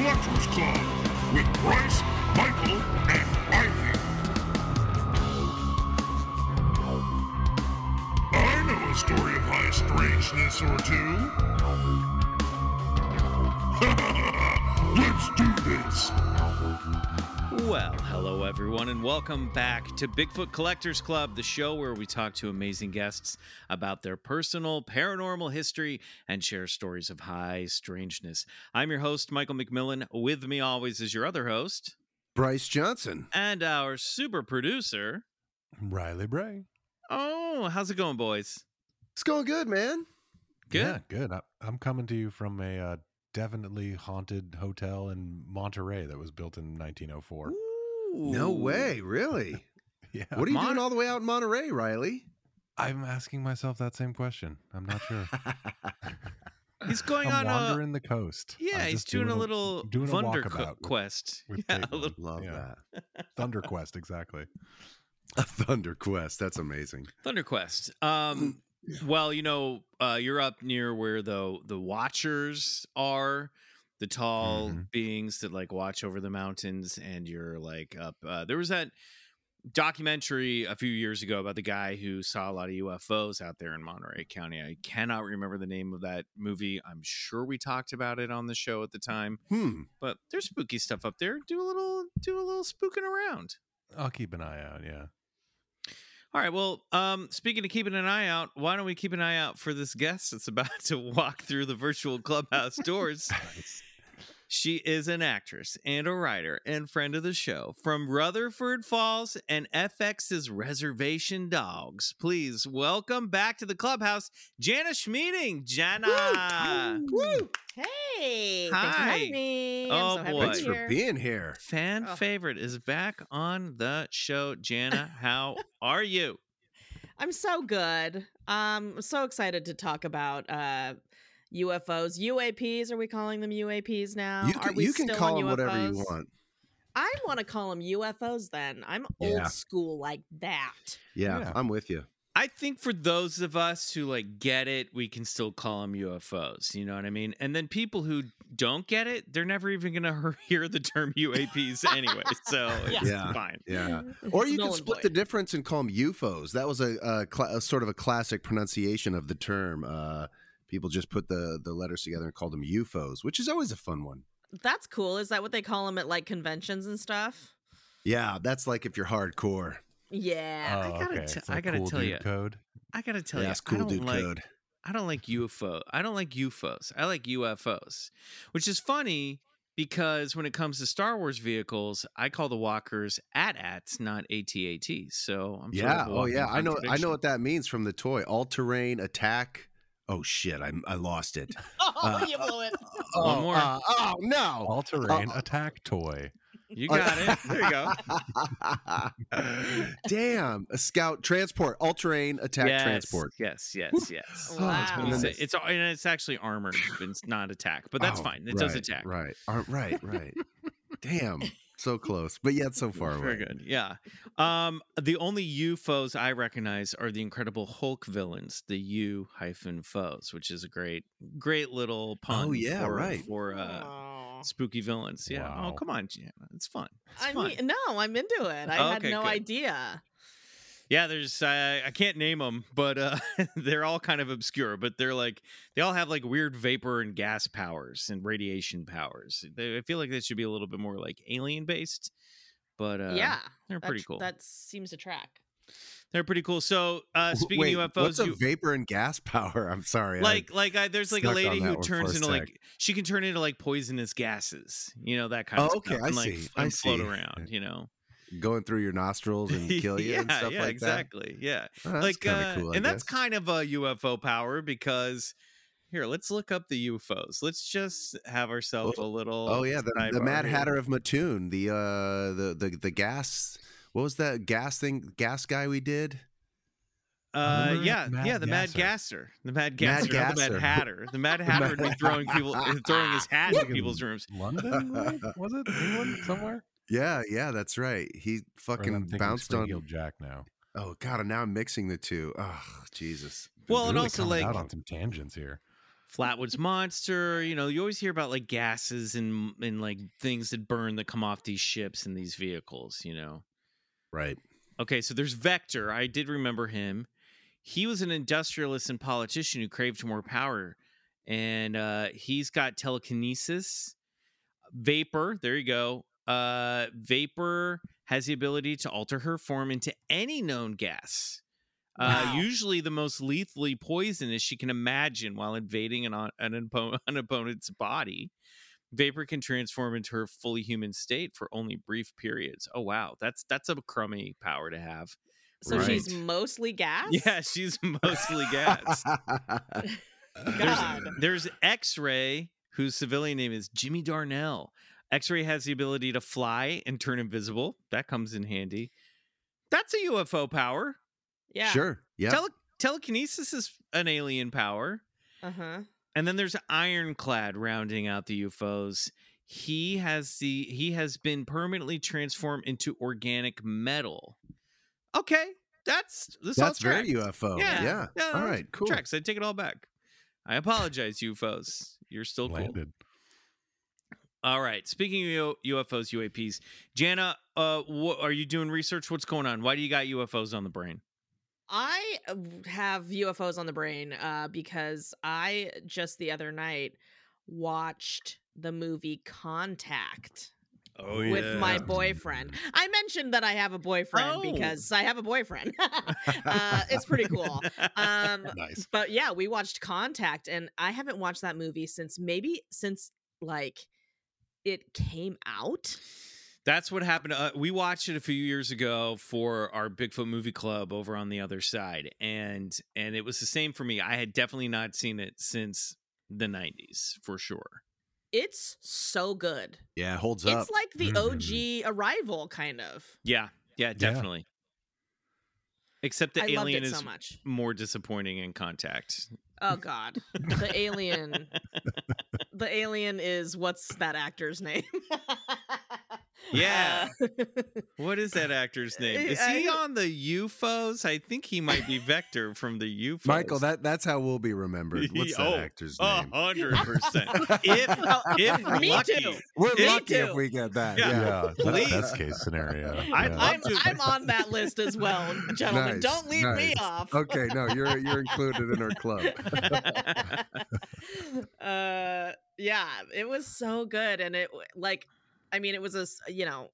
Collectors Club with Bryce, Michael, and Ivy. I know a story of high strangeness or two. Let's do this. Well, hello everyone, and welcome back to Bigfoot Collectors Club, the show where we talk to amazing guests about their personal paranormal history and share stories of high strangeness. I'm your host, Michael McMillan. With me always is your other host Bryce Johnson. and our super producer. Riley Bray. Oh, how's it going, boys? It's going good, man. Good. Yeah, good. I, I'm coming to you from a uh, definitely haunted hotel in Monterey that was built in 1904. No way, really. Yeah. What are you Mon- doing all the way out in Monterey, Riley? I'm asking myself that same question. I'm not sure. He's going I'm on a. wandering the coast. Yeah, I'm he's just doing, a little doing a Thunder walkabout with- quest. with yeah, a Caitlin. little Love Yeah. that. Thunder Quest, exactly. A Thunder Quest. That's amazing. Thunder Quest. Um, well, you know, uh, you're up near where the the Watchers are, the tall Mhm. beings that like watch over the mountains, and you're like up. Uh, there was that documentary a few years ago about the guy who saw a lot of UFOs out there in Monterey County. I cannot remember the name of that movie. I'm sure we talked about it on the show at the time, Hmm. but there's spooky stuff up there. Do a little, do a little spooking around. I'll keep an eye out. Yeah. All right. Well, um, speaking of keeping an eye out, why don't we keep an eye out for this guest that's about to walk through the virtual clubhouse doors? She is an actress and a writer and friend of the show from Rutherford Falls and FX's Reservation Dogs. Please welcome back to the clubhouse, Jana Schmieding. Jana, Woo! Hey, thanks for Hi. having me. Oh, so boy. Thanks for being here. fan Oh. favorite, is back on the show. Jana, how are you? I'm so good. Um, I'm so excited to talk about uh UFOs, UAPs. Are we calling them UAPs now? You are can, we you can still call on them whatever you want. I want to call them UFOs. Then I'm Yeah. old school like that. Yeah, Yeah. I'm with you. I think for those of us who like get it, we can still call them UFOs. You know what I mean? And then people who don't get it, they're never even going to hear the term UAPs anyway. So it's Yeah. fine. Yeah. Or you null can split void. the difference and call them UFOs. That was a, a, cla a sort of a classic pronunciation of the term. Uh, people just put the, the letters together and called them UFOs, which is always a fun one. That's cool. Is that what they call them at like conventions and stuff? Yeah, that's like if you're hardcore. Yeah. Oh, gotta okay. t- It's I gotta cool tell you. Code. I got to tell Yeah, you, that's I cool don't dude like code. I don't like UFO. I don't like UFOs. I like UFOs, which is funny because when it comes to Star Wars vehicles, I call the walkers AT-ATs, not AT-ATs. So I'm sort Yeah. of Oh, yeah. I know. I know what that means from the toy. All terrain attack. Oh shit! I I lost it. Oh, Uh, you blew it. oh, more. uh, oh no! All terrain Uh, attack toy. You got it. There you go. Damn! A scout transport, all terrain attack yes, transport. Yes, yes, yes. Wow. It's, it's and it's actually armored. It's not attack, but that's Oh, fine. It does attack. Right. Ar- right. Right. Damn. So close, but yet so far away. Very good. Yeah. Um, the only UFOs I recognize are the Incredible Hulk villains, the U hyphen foes, which is a great, great little pun. Oh, yeah, for, right. For uh, Aw. spooky villains. Yeah. Oh, come on, Jana. It's fun. It's I fun. mean, no, I'm into it. I Oh, had okay, no good. idea. Yeah, there's uh, I can't name them, but uh, they're all kind of obscure. But they're like they all have like weird vapor and gas powers and radiation powers. They, I feel like they should be a little bit more like alien based. But uh, yeah, they're pretty tr- cool. That seems to track. They're pretty cool. So uh, speaking Wait, of UFOs, what's a you- vapor and gas power? I'm sorry. I- like like I, there's like a lady who turns into sec. like she can turn into like poisonous gases, you know that kind of Oh, okay, stuff, I and, like, see, f- I and float see. around, you know. Going through your nostrils and kill you yeah, and stuff yeah, like exactly. Yeah, that. Oh, that's like kind uh, cool. I and that's kind of a UFO power because here, let's look up the U-Foes. Let's just have ourselves a little. Oh yeah, the, the Mad. Hatter of Mattoon, the uh the the the gas. What was that gas thing? Gas guy we did. Uh, yeah, Mad yeah, the Mad Gasser? Gasser, the Mad Mad Gasser, not the Mad Hatter. The Mad Hatter would be throwing people, throwing his hat in people's rooms. London, was it England somewhere? Yeah, yeah, that's right. He Or am I fucking bounced on. Spring-Heeled Jack now. Oh God, and now I'm mixing the two. Oh Jesus. Well, and also, coming out like- on some tangents here. Flatwoods Monster. You know, you always hear about like gases and and like things that burn that come off these ships and these vehicles. You know. Right. Okay, so there's Vector. I did remember him. He was an industrialist and politician who craved more power, and uh, he's got telekinesis. Vapor, there you go. Uh, Vapor has the ability to alter her form into any known gas. Uh, Wow. usually the most lethally poisonous she can imagine while invading an, an, oppo- an opponent's body. Vapor can transform into her fully human state for only brief periods. Oh wow, that's that's a crummy power to have. So Right. she's mostly gas. Yeah, she's mostly gas. God. There's X-Ray, whose civilian name is Jimmy Darnell. X-Ray has the ability to fly and turn invisible. That comes in handy. That's a UFO power. Yeah. Sure. Yeah. Tele- telekinesis is an alien power. Uh huh. And then there's Ironclad rounding out the U-Foes. He has the he has been permanently transformed into organic metal. Okay, that's this all That's very. UFO. Yeah, Yeah. yeah, All right. Cool. Tracks. I take it all back. I apologize, U-Foes. You're still cool. All right. Speaking of UFOs, UAPs, Jana, uh, what, are you doing research? What's going on? Why do you got UFOs on the brain? I have UFOs on the brain uh, because I just the other night watched the movie Contact Oh with my boyfriend. I mentioned that I have a boyfriend Oh. because I have a boyfriend. uh, it's pretty cool. Um, Nice. but yeah, we watched Contact, and I haven't watched that movie since maybe since like it came out. That's what happened. Uh, we watched it a few years ago for our Bigfoot movie club over on the other side, and and it was the same for me. I had definitely not seen it since the '90s for sure. It's so good. Yeah. It holds up. It's like the Mhm. OG Arrival, kind of. Yeah, yeah, definitely. Except the I alien is so much. more disappointing in contact. Oh God, the alien. the alien is what's that actor's name? Yeah. Uh, What is that actor's name? Is I- he on the U-Foes? I think he might be Vector from the U-Foes. Michael, that that's how we'll be remembered. What's that Oh, actor's name? hundred percent. If if me lucky, too. We're Me lucky too. if we get that. Yeah. Yeah. Yeah, that's Please. best case scenario. I'd Yeah. love I'm. I'm on that list as well, gentlemen. Nice, Don't leave me off. Okay, no, you're you're included in our club. uh yeah it was so good and it like i mean it was a s- you know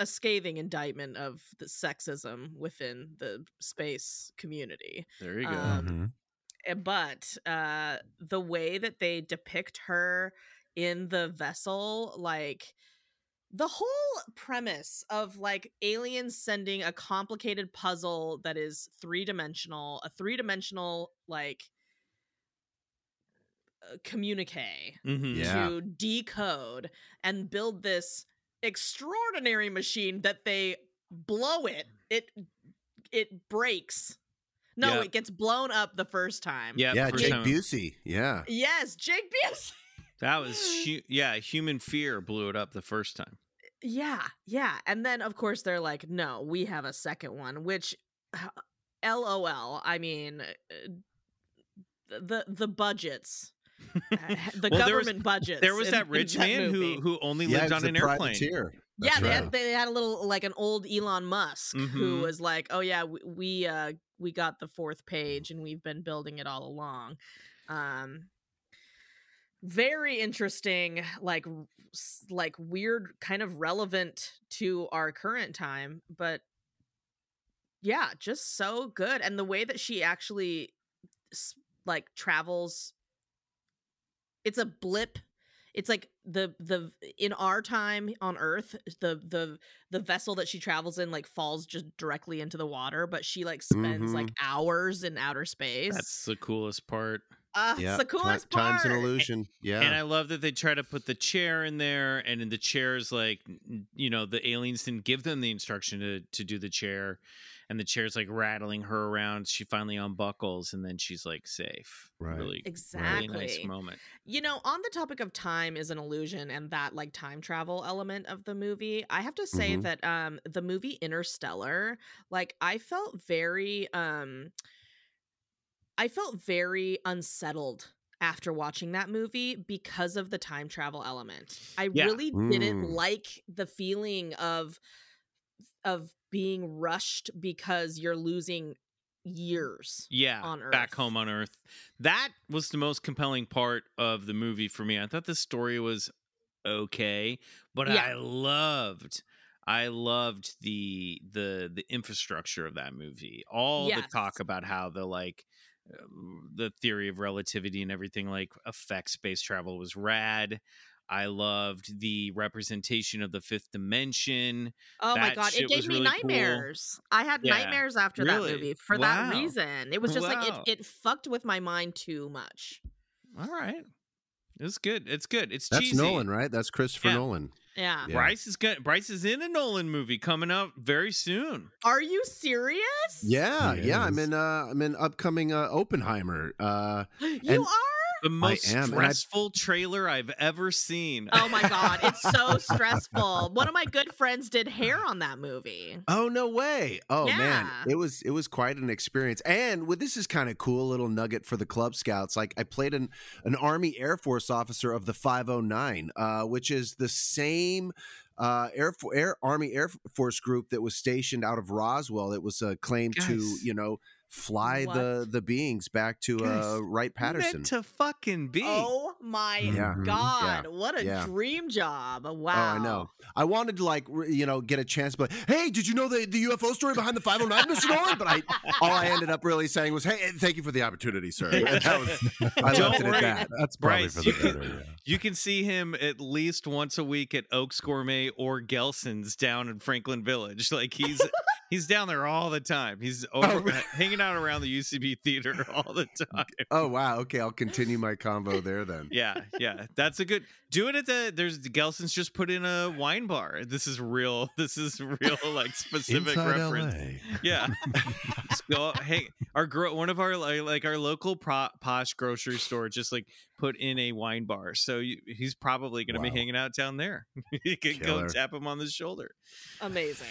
a scathing indictment of the sexism within the space community there you go. Um, Mhm. Eh, but uh the way that they depict her in the vessel like the whole premise of like aliens sending a complicated puzzle that is three-dimensional a three-dimensional like uh, communique Mhm. Yeah. to decode and build this extraordinary machine that they blow it it it breaks no Yeah. it gets blown up the first time Yeah, yeah, Jake time- Busey. Yeah. yes jake Busey. That was hu- yeah. Human fear blew it up the first time. yeah yeah and then of course they're like no we have a second one which lol i mean uh, the the budgets uh, the Well, there was- government budgets There was in- that in rich man movie. who who only yeah, lived on an airplane. privateer. yeah That's they had they had a little like an old elon musk who Mhm. was like oh yeah we, we uh we got the fourth page and we've been building it all along um very interesting like like weird kind of relevant to our current time but yeah just so good and the way that she actually like travels it's a blip it's like the the in our time on earth the the the vessel that she travels in like falls just directly into the water but she like spends like hours in outer space That's the coolest part. Uh, Yeah, it's the ti- coolest time's part. Time's an illusion. Yeah. And I love that they try to put the chair in there, and in the chair's like, you know, the aliens didn't give them the instruction to to do the chair, and the chair's like rattling her around. She finally unbuckles, and then she's like safe. Right. Really, Exactly. really nice moment. You know, on the topic of time is an illusion and that like time travel element of the movie, I have to say Mhm. that um the movie Interstellar, like I felt very um I felt very unsettled after watching that movie because of the time travel element. I Yeah. really didn't Mm. like the feeling of of being rushed because you're losing years. Yeah, on earth back home on Earth. That was the most compelling part of the movie for me. I thought the story was okay, but Yeah. I loved I loved the the the infrastructure of that movie. All the talk about how the like uh, the theory of relativity and everything like affects space travel was rad. I loved the representation of the fifth dimension. Oh my god, it gave me really cool. nightmares. I had Yeah. nightmares after Really? that movie for Wow. that reason. It was just like it it fucked with my mind too much. All right. It's good. It's good. It's That's cheesy. Nolan, right? That's Christopher Yeah. Nolan. Yeah. Yeah. Bryce is good. Bryce is in a Nolan movie coming out very soon. Are you serious? Yeah, yeah. I'm in. Uh, I'm in upcoming uh, Oppenheimer. Uh, You And- are? The most am, and I- stressful trailer I've ever seen. Oh my god, it's so stressful. One of my good friends did hair on that movie. oh no way! Oh man, it was it was quite an experience. And with this is kind of cool little nugget for the Club Scouts. Like I played an an Army Air Force officer of the 509, uh, which is the same. Uh, Air, Fo- Air Army Air Force group that was stationed out of Roswell. It was uh, claimed to, you know, fly the the beings back to uh, Wright Patterson. Meant to fucking be. Oh my Yeah. Mhm. god, what a Yeah. dream job. Wow. Oh, I know. I wanted to like you know get a chance, but hey, did you know the, the UFO story behind the 509, Mr. Nolan? But I all I ended up really saying was, hey, thank you for the opportunity, sir. That was- I Don't left it at that. That's probably Bryce, for you the can- better. Yeah. You can see him at least once a week at Oaks Gourmet or Gelson's down in Franklin Village. Like he's he's down there all the time. He's oh, over, Oh. hanging out around the UCB theater all the time. Oh wow, okay, I'll continue my combo there then. Yeah, yeah, that's a good. Do it at the. There's Gelson's just put in a wine bar. This is real. This is real, like specific Inside reference. LA. Yeah. Just go, hey, our gro- one of our like, like our local pro- posh grocery store just like put in a wine bar. So you, he's probably going to Wow. be hanging out down there. you can Killer. go tap him on the shoulder. Amazing.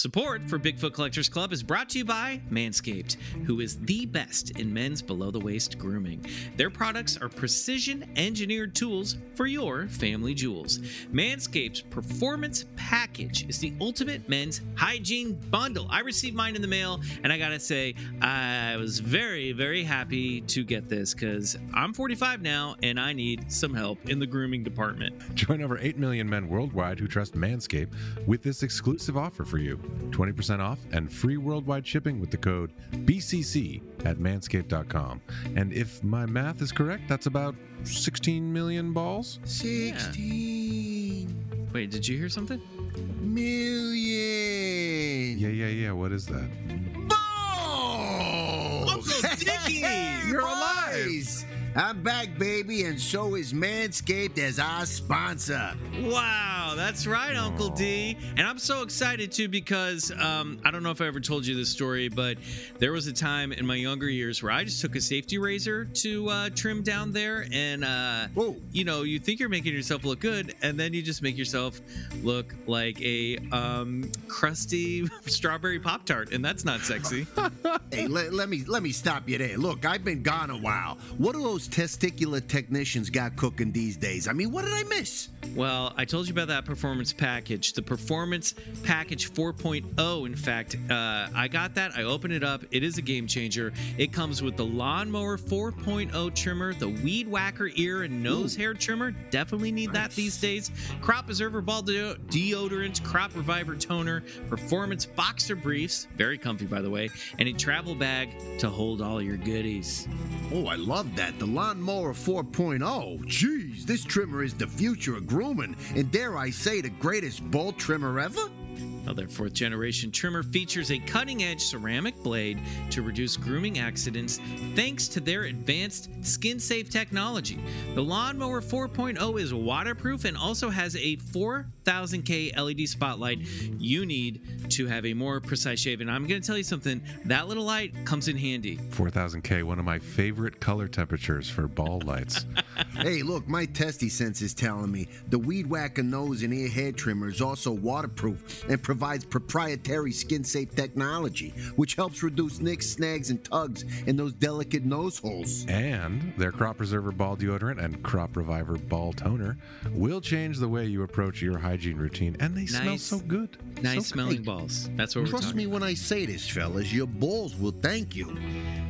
Support for Bigfoot Collectors Club is brought to you by Manscaped, who is the best in men's below the waist grooming. Their products are precision engineered tools for your family jewels. Manscaped's Performance Package is the ultimate men's hygiene bundle. I received mine in the mail, and I gotta say, I was very, very happy to get this because I'm 45 now and I need some help in the grooming department. Join over 8 million men worldwide who trust Manscaped with this exclusive offer for you 20% off and free worldwide shipping with the code BCC at manscaped.com. And if my math is correct, that's about 16 million balls. Sixteen Wait, did you hear something? million. Yeah, yeah, yeah. What is that? Balls! Uncle Dickie, you're alive. I'm back, baby, and so is Manscaped as our sponsor. Wow, that's right, Uncle D. And I'm so excited too because um, I don't know if I ever told you this story, but there was a time in my younger years where I just took a safety razor to uh, trim down there, and uh, you know, you think you're making yourself look good, and then you just make yourself look like a um, crusty strawberry pop tart, and that's not sexy. Hey, let, let me let me stop you there. Look, I've been gone a while. What are those testicular technicians got cooking these days? I mean, what did I miss? Well, I told you about that performance package. The performance package 4.0, in fact, uh, I got that. I opened it up. It is a game changer. It comes with the Lawnmower 4.0 trimmer, the Weed Whacker ear and nose hair trimmer. Definitely need that these days. Crop Preserver Ball deo- deodorant, Crop Reviver toner, performance boxer briefs, very comfy by the way, and a travel bag to hold all your goodies. Oh, I love that. The Lawnmower 4.0. Jeez, this trimmer is the future of grooming, and dare I say, the greatest ball trimmer ever? Now, their fourth generation trimmer features a cutting edge ceramic blade to reduce grooming accidents thanks to their advanced skin safe technology. The Lawnmower 4.0 is waterproof and also has a 4000K LED spotlight you need to have a more precise shave. And I'm going to tell you something that little light comes in handy. 4000K, one of my favorite color temperatures for ball lights. Hey, look, my testy sense is telling me the Weed Whacker nose and ear hair trimmer is also waterproof and provides proprietary skin safe technology, which helps reduce nicks, snags, and tugs in those delicate nose holes. And their Crop Preserver Ball Deodorant and Crop Reviver Ball Toner will change the way you approach your hygiene routine, and they smell so good. Nice So smelling great. balls. That's what we're Trust talking me when I say this, fellas, your balls will thank you.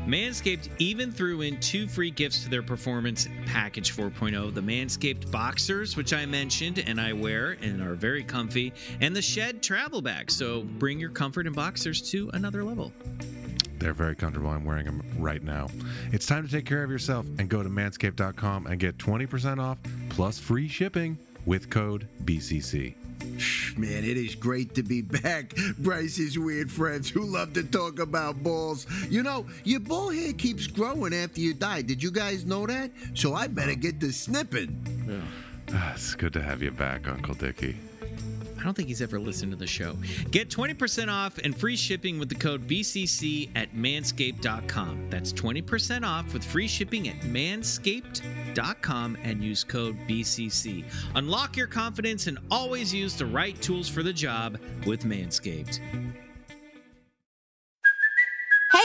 Manscaped even threw in two free gifts to their Performance Package 4.0 the Manscaped Boxers, which I mentioned and I wear and are very comfy, and the Shed Travel Bag. So bring your comfort and boxers to another level. They're very comfortable. I'm wearing them right now. It's time to take care of yourself and go to manscaped.com and get 20% off plus free shipping with code BCC. Man, it is great to be back. Bryce's weird friends who love to talk about balls. You know, your ball hair keeps growing after you die. Did you guys know that? So I better get to snipping. Yeah. it's good to have you back, Uncle Dickie. I don't think he's ever listened to the show. Get 20% off and free shipping with the code BCC at manscaped.com. That's 20% off with free shipping at manscaped.com and use code BCC. Unlock your confidence and always use the right tools for the job with Manscaped.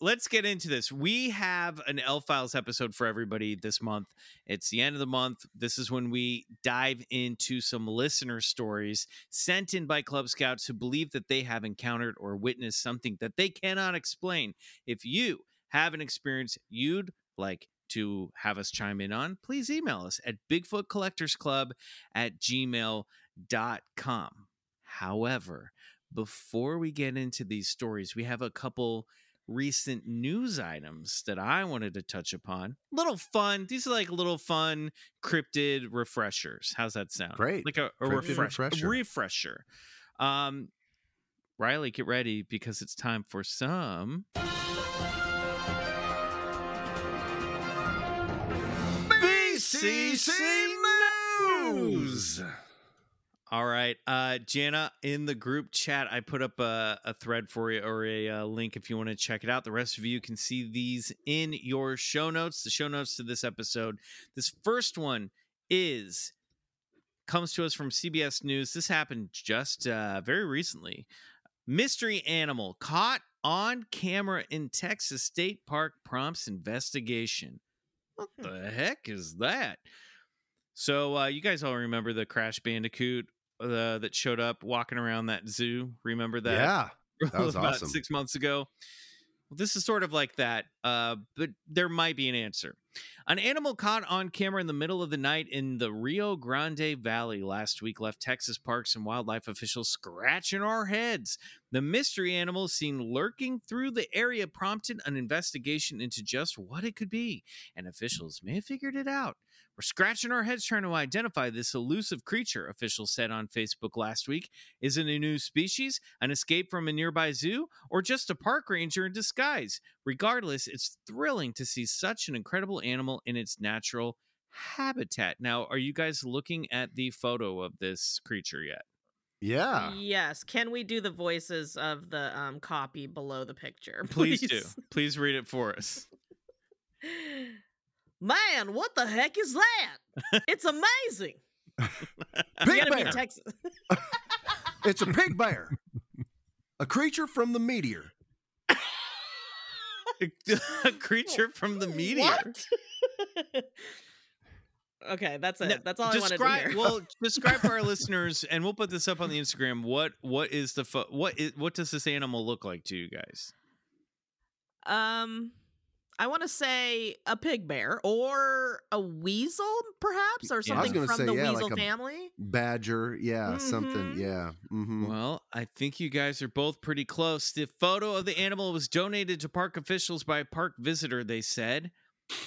Let's get into this. We have an L Files episode for everybody this month. It's the end of the month. This is when we dive into some listener stories sent in by Club Scouts who believe that they have encountered or witnessed something that they cannot explain. If you have an experience you'd like to have us chime in on, please email us at bigfootcollectorsclub at gmail.com. However, before we get into these stories, we have a couple recent news items that I wanted to touch upon. Little fun. These are like little fun cryptid refreshers. How's that sound? Great. Like a, a refresh, refresher. A refresher. Um, Riley, get ready because it's time for some. BCC News. All right, uh, Jana, in the group chat, I put up a, a thread for you or a, uh link if you want to check it out. The rest of you can see these in your show notes. The show notes to this episode. This first one is comes to us from CBS News. This happened just uh, very recently. Mystery animal caught on camera in Texas State Park prompts investigation. What the heck is that? So uh, you guys all remember the Crash Bandicoot uh, that showed up walking around that zoo? Remember that? Yeah. that was about awesome. six months ago. Well, this is sort of like that, uh, but there might be an answer. An animal caught on camera in the middle of the night in the Rio Grande Valley last week left Texas parks and wildlife officials scratching our heads. The mystery animal seen lurking through the area prompted an investigation into just what it could be, and officials may have figured it out. We're scratching our heads trying to identify this elusive creature, officials said on Facebook last week. Is it a new species, an escape from a nearby zoo, or just a park ranger in disguise? Regardless, it's thrilling to see such an incredible animal in its natural habitat. Now, are you guys looking at the photo of this creature yet? Yeah. Yes. Can we do the voices of the um copy below the picture? Please, do. Please read it for us. Man, what the heck is that? It's amazing. You Big gotta bear. Texas. It's a pig bear. a creature from the meteor. a creature from the meteor. What? Okay, that's it. No, that's all I wanted to describe, hear. Well, describe for our listeners, and we'll put this up on the Instagram. What what is the fo- what is what does this animal look like to you guys? um, I want to say a pig bear or a weasel, perhaps, or Yeah. I was something gonna from say, the yeah, weasel like family. Badger, yeah, something, Mhm. yeah. hmm Well, I think you guys are both pretty close. The photo of the animal was donated to park officials by a park visitor, they said.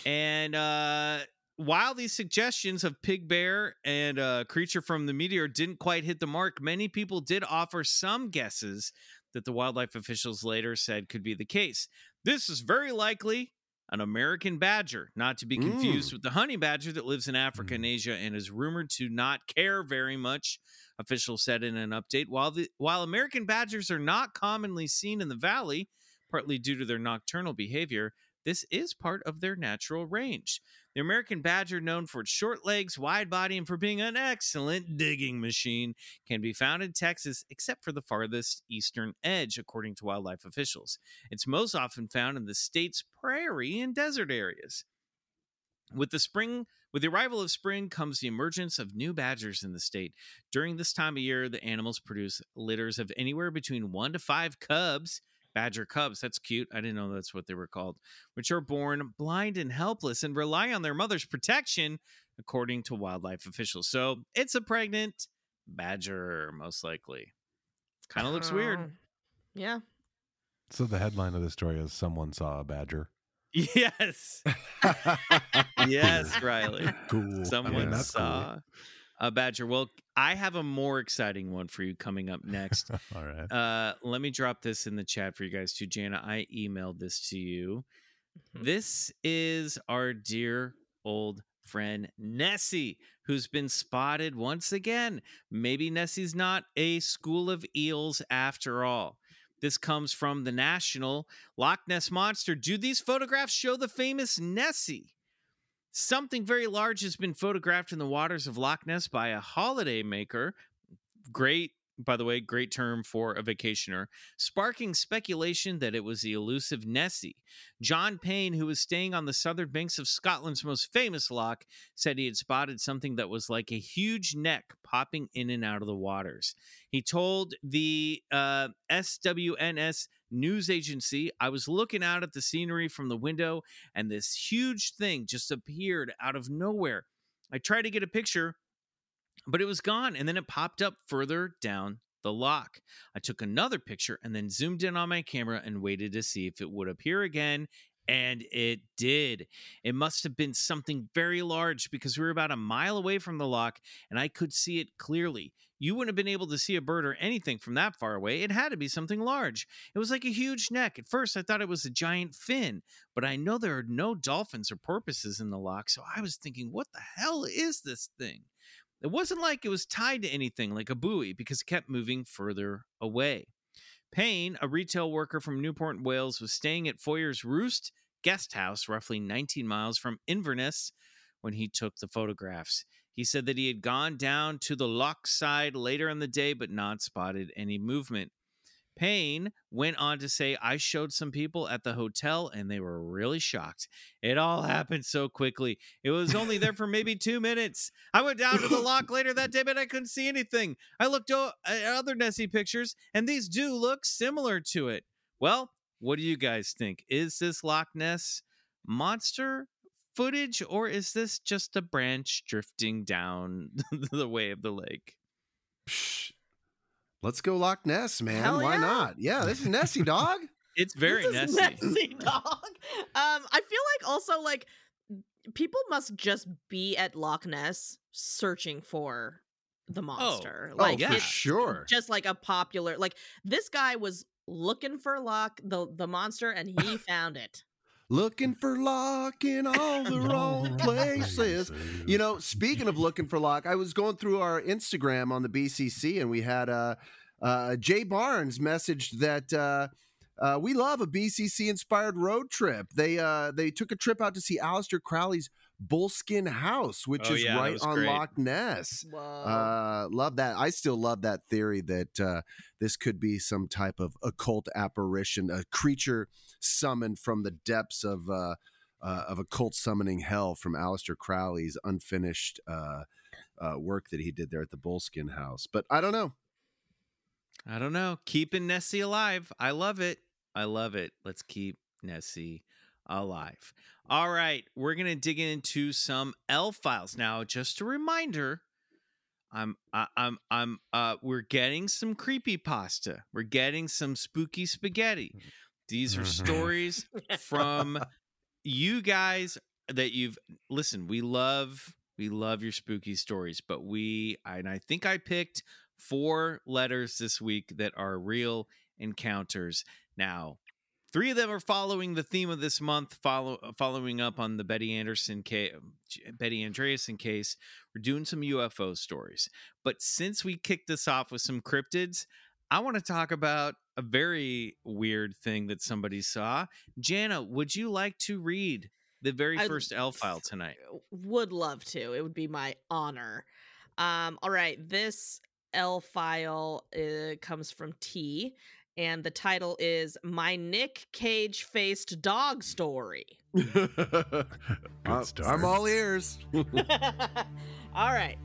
And uh, while these suggestions of pig bear and uh, creature from the meteor didn't quite hit the mark, many people did offer some guesses that the wildlife officials later said could be the case. This is very likely an American badger, not to be confused mm. with the honey badger that lives in Africa and mm. Asia and is rumored to not care very much officials said in an update. While the while American badgers are not commonly seen in the valley, partly due to their nocturnal behavior, this is part of their natural range. The American badger, known for its short legs, wide body, and for being an excellent digging machine, can be found in Texas except for the farthest eastern edge, according to wildlife officials. It's most often found in the state's prairie and desert areas. With the spring, with the arrival of spring comes the emergence of new badgers in the state. During this time of year, the animals produce litters of anywhere between one to five cubs. Badger cubs, that's cute. I didn't know that's what they were called, which are born blind and helpless and rely on their mother's protection, according to wildlife officials. So it's a pregnant badger, most likely. Kind of looks weird. Oh, Yeah. So the headline of the story is someone saw a badger. Yes. yes, Riley. Cool. I mean, Someone that's cool. Saw a badger. Well, I have a more exciting one for you coming up next. All right. uh, let me drop this in the chat for you guys too. Jana, I emailed this to you. Mhm. This is our dear old friend Nessie, who's been spotted once again. Maybe Nessie's not a school of eels after all. This comes from the National Loch Ness Monster. Do these photographs show the famous Nessie? Something very large has been photographed in the waters of Loch Ness by a holiday maker. Great, by the way, great term for a vacationer, sparking speculation that it was the elusive Nessie. John Payne, who was staying on the southern banks of Scotland's most famous loch, said he had spotted something that was like a huge neck popping in and out of the waters. He told the uh, SWNS news agency, I was looking out at the scenery from the window, and this huge thing just appeared out of nowhere. I tried to get a picture, but it was gone, and then it popped up further down the loch. I took another picture and then zoomed in on my camera and waited to see if it would appear again. And it did. It must have been something very large because we were about a mile away from the loch and I could see it clearly. You wouldn't have been able to see a bird or anything from that far away. It had to be something large. It was like a huge neck. At first, I thought it was a giant fin, but I know there are no dolphins or porpoises in the loch, so I was thinking, what the hell is this thing? It wasn't like it was tied to anything like a buoy because it kept moving further away. Payne, a retail worker from Newport, Wales, was staying at Foyers Roost guest house, roughly 19 miles from Inverness, when he took the photographs. He said that he had gone down to the loch side later in the day but not spotted any movement. Payne went on to say, I showed some people at the hotel and they were really shocked. It all happened so quickly. It was only there for maybe two minutes. I went down to the loch later that day, but I couldn't see anything. I looked at uh, other Nessie pictures and these do look similar to it. Well, what do you guys think? Is this Loch Ness monster footage or is this just a branch drifting down the way of the lake? Psh, Let's go Loch Ness, man. Hell Why yeah. not? Yeah, this is Nessie, dog. It's very This is Nessie. dog. Um, I feel like also like people must just be at Loch Ness searching for the monster. Oh, like yeah. sure. just like a popular like this guy was looking for Loch the the monster and he found it. Looking for lock in all the wrong places. You know, speaking of looking for lock, I was going through our Instagram on the BCC and we had uh, uh, Jay Barnes messaged that uh, uh, we love a BCC inspired road trip. They uh, they took a trip out to see Aleister Crowley's Boleskine House, which Oh, is yeah, right on great. Loch Ness. Whoa. Uh, love that. I still love that theory that uh, this could be some type of occult apparition, a creature summoned from the depths of uh, uh, of occult summoning hell from Aleister Crowley's unfinished uh, uh, work that he did there at the Boleskine House. But I don't know. I don't know. Keeping Nessie alive. I love it. I love it. Let's keep Nessie alive. All right, we're gonna dig into some L files now. Just a reminder, I'm I, I'm I'm uh we're getting some creepy pasta. We're getting some spooky spaghetti. These are Mhm. stories from you guys that you've listen. We love we love your spooky stories, but we and I think I picked four letters this week that are real encounters. Now, three of them are following the theme of this month, follow following up on the Betty Anderson case, Betty Andreasson case. We're doing some UFO stories, but since we kicked this off with some cryptids, I want to talk about a very weird thing that somebody saw. Jana, would you like to read the very I'd- first L file tonight? would love to. It would be my honor. Um, all right, this L file uh, comes from T, and the title is "My Nic Cage Faced Dog Story." Uh. I'm all ears. all right.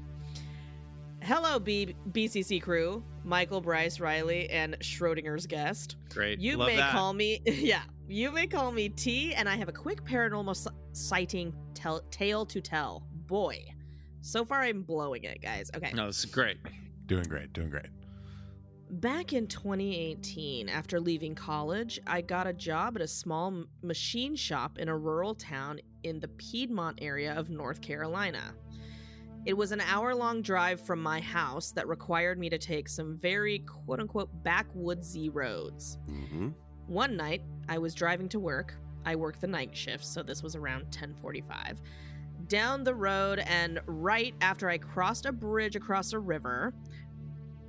Hello, B- BCC crew, Michael, Bryce, Riley, and Schrodinger's guest. Great. You Love may that. call me, yeah, you may call me T, and I have a quick paranormal s- sighting tell- tale to tell. Boy, so far I'm blowing it, guys. Okay. No, this is great. Doing great, doing great. Back in 2018, after leaving college, I got a job at a small machine shop in a rural town in the Piedmont area of North Carolina. It was an hour long drive from my house that required me to take some very quote unquote backwoodsy roads. Mhm. One night, I was driving to work. I worked the night shift, so this was around 10:45. Down the road and right after I crossed a bridge across a river,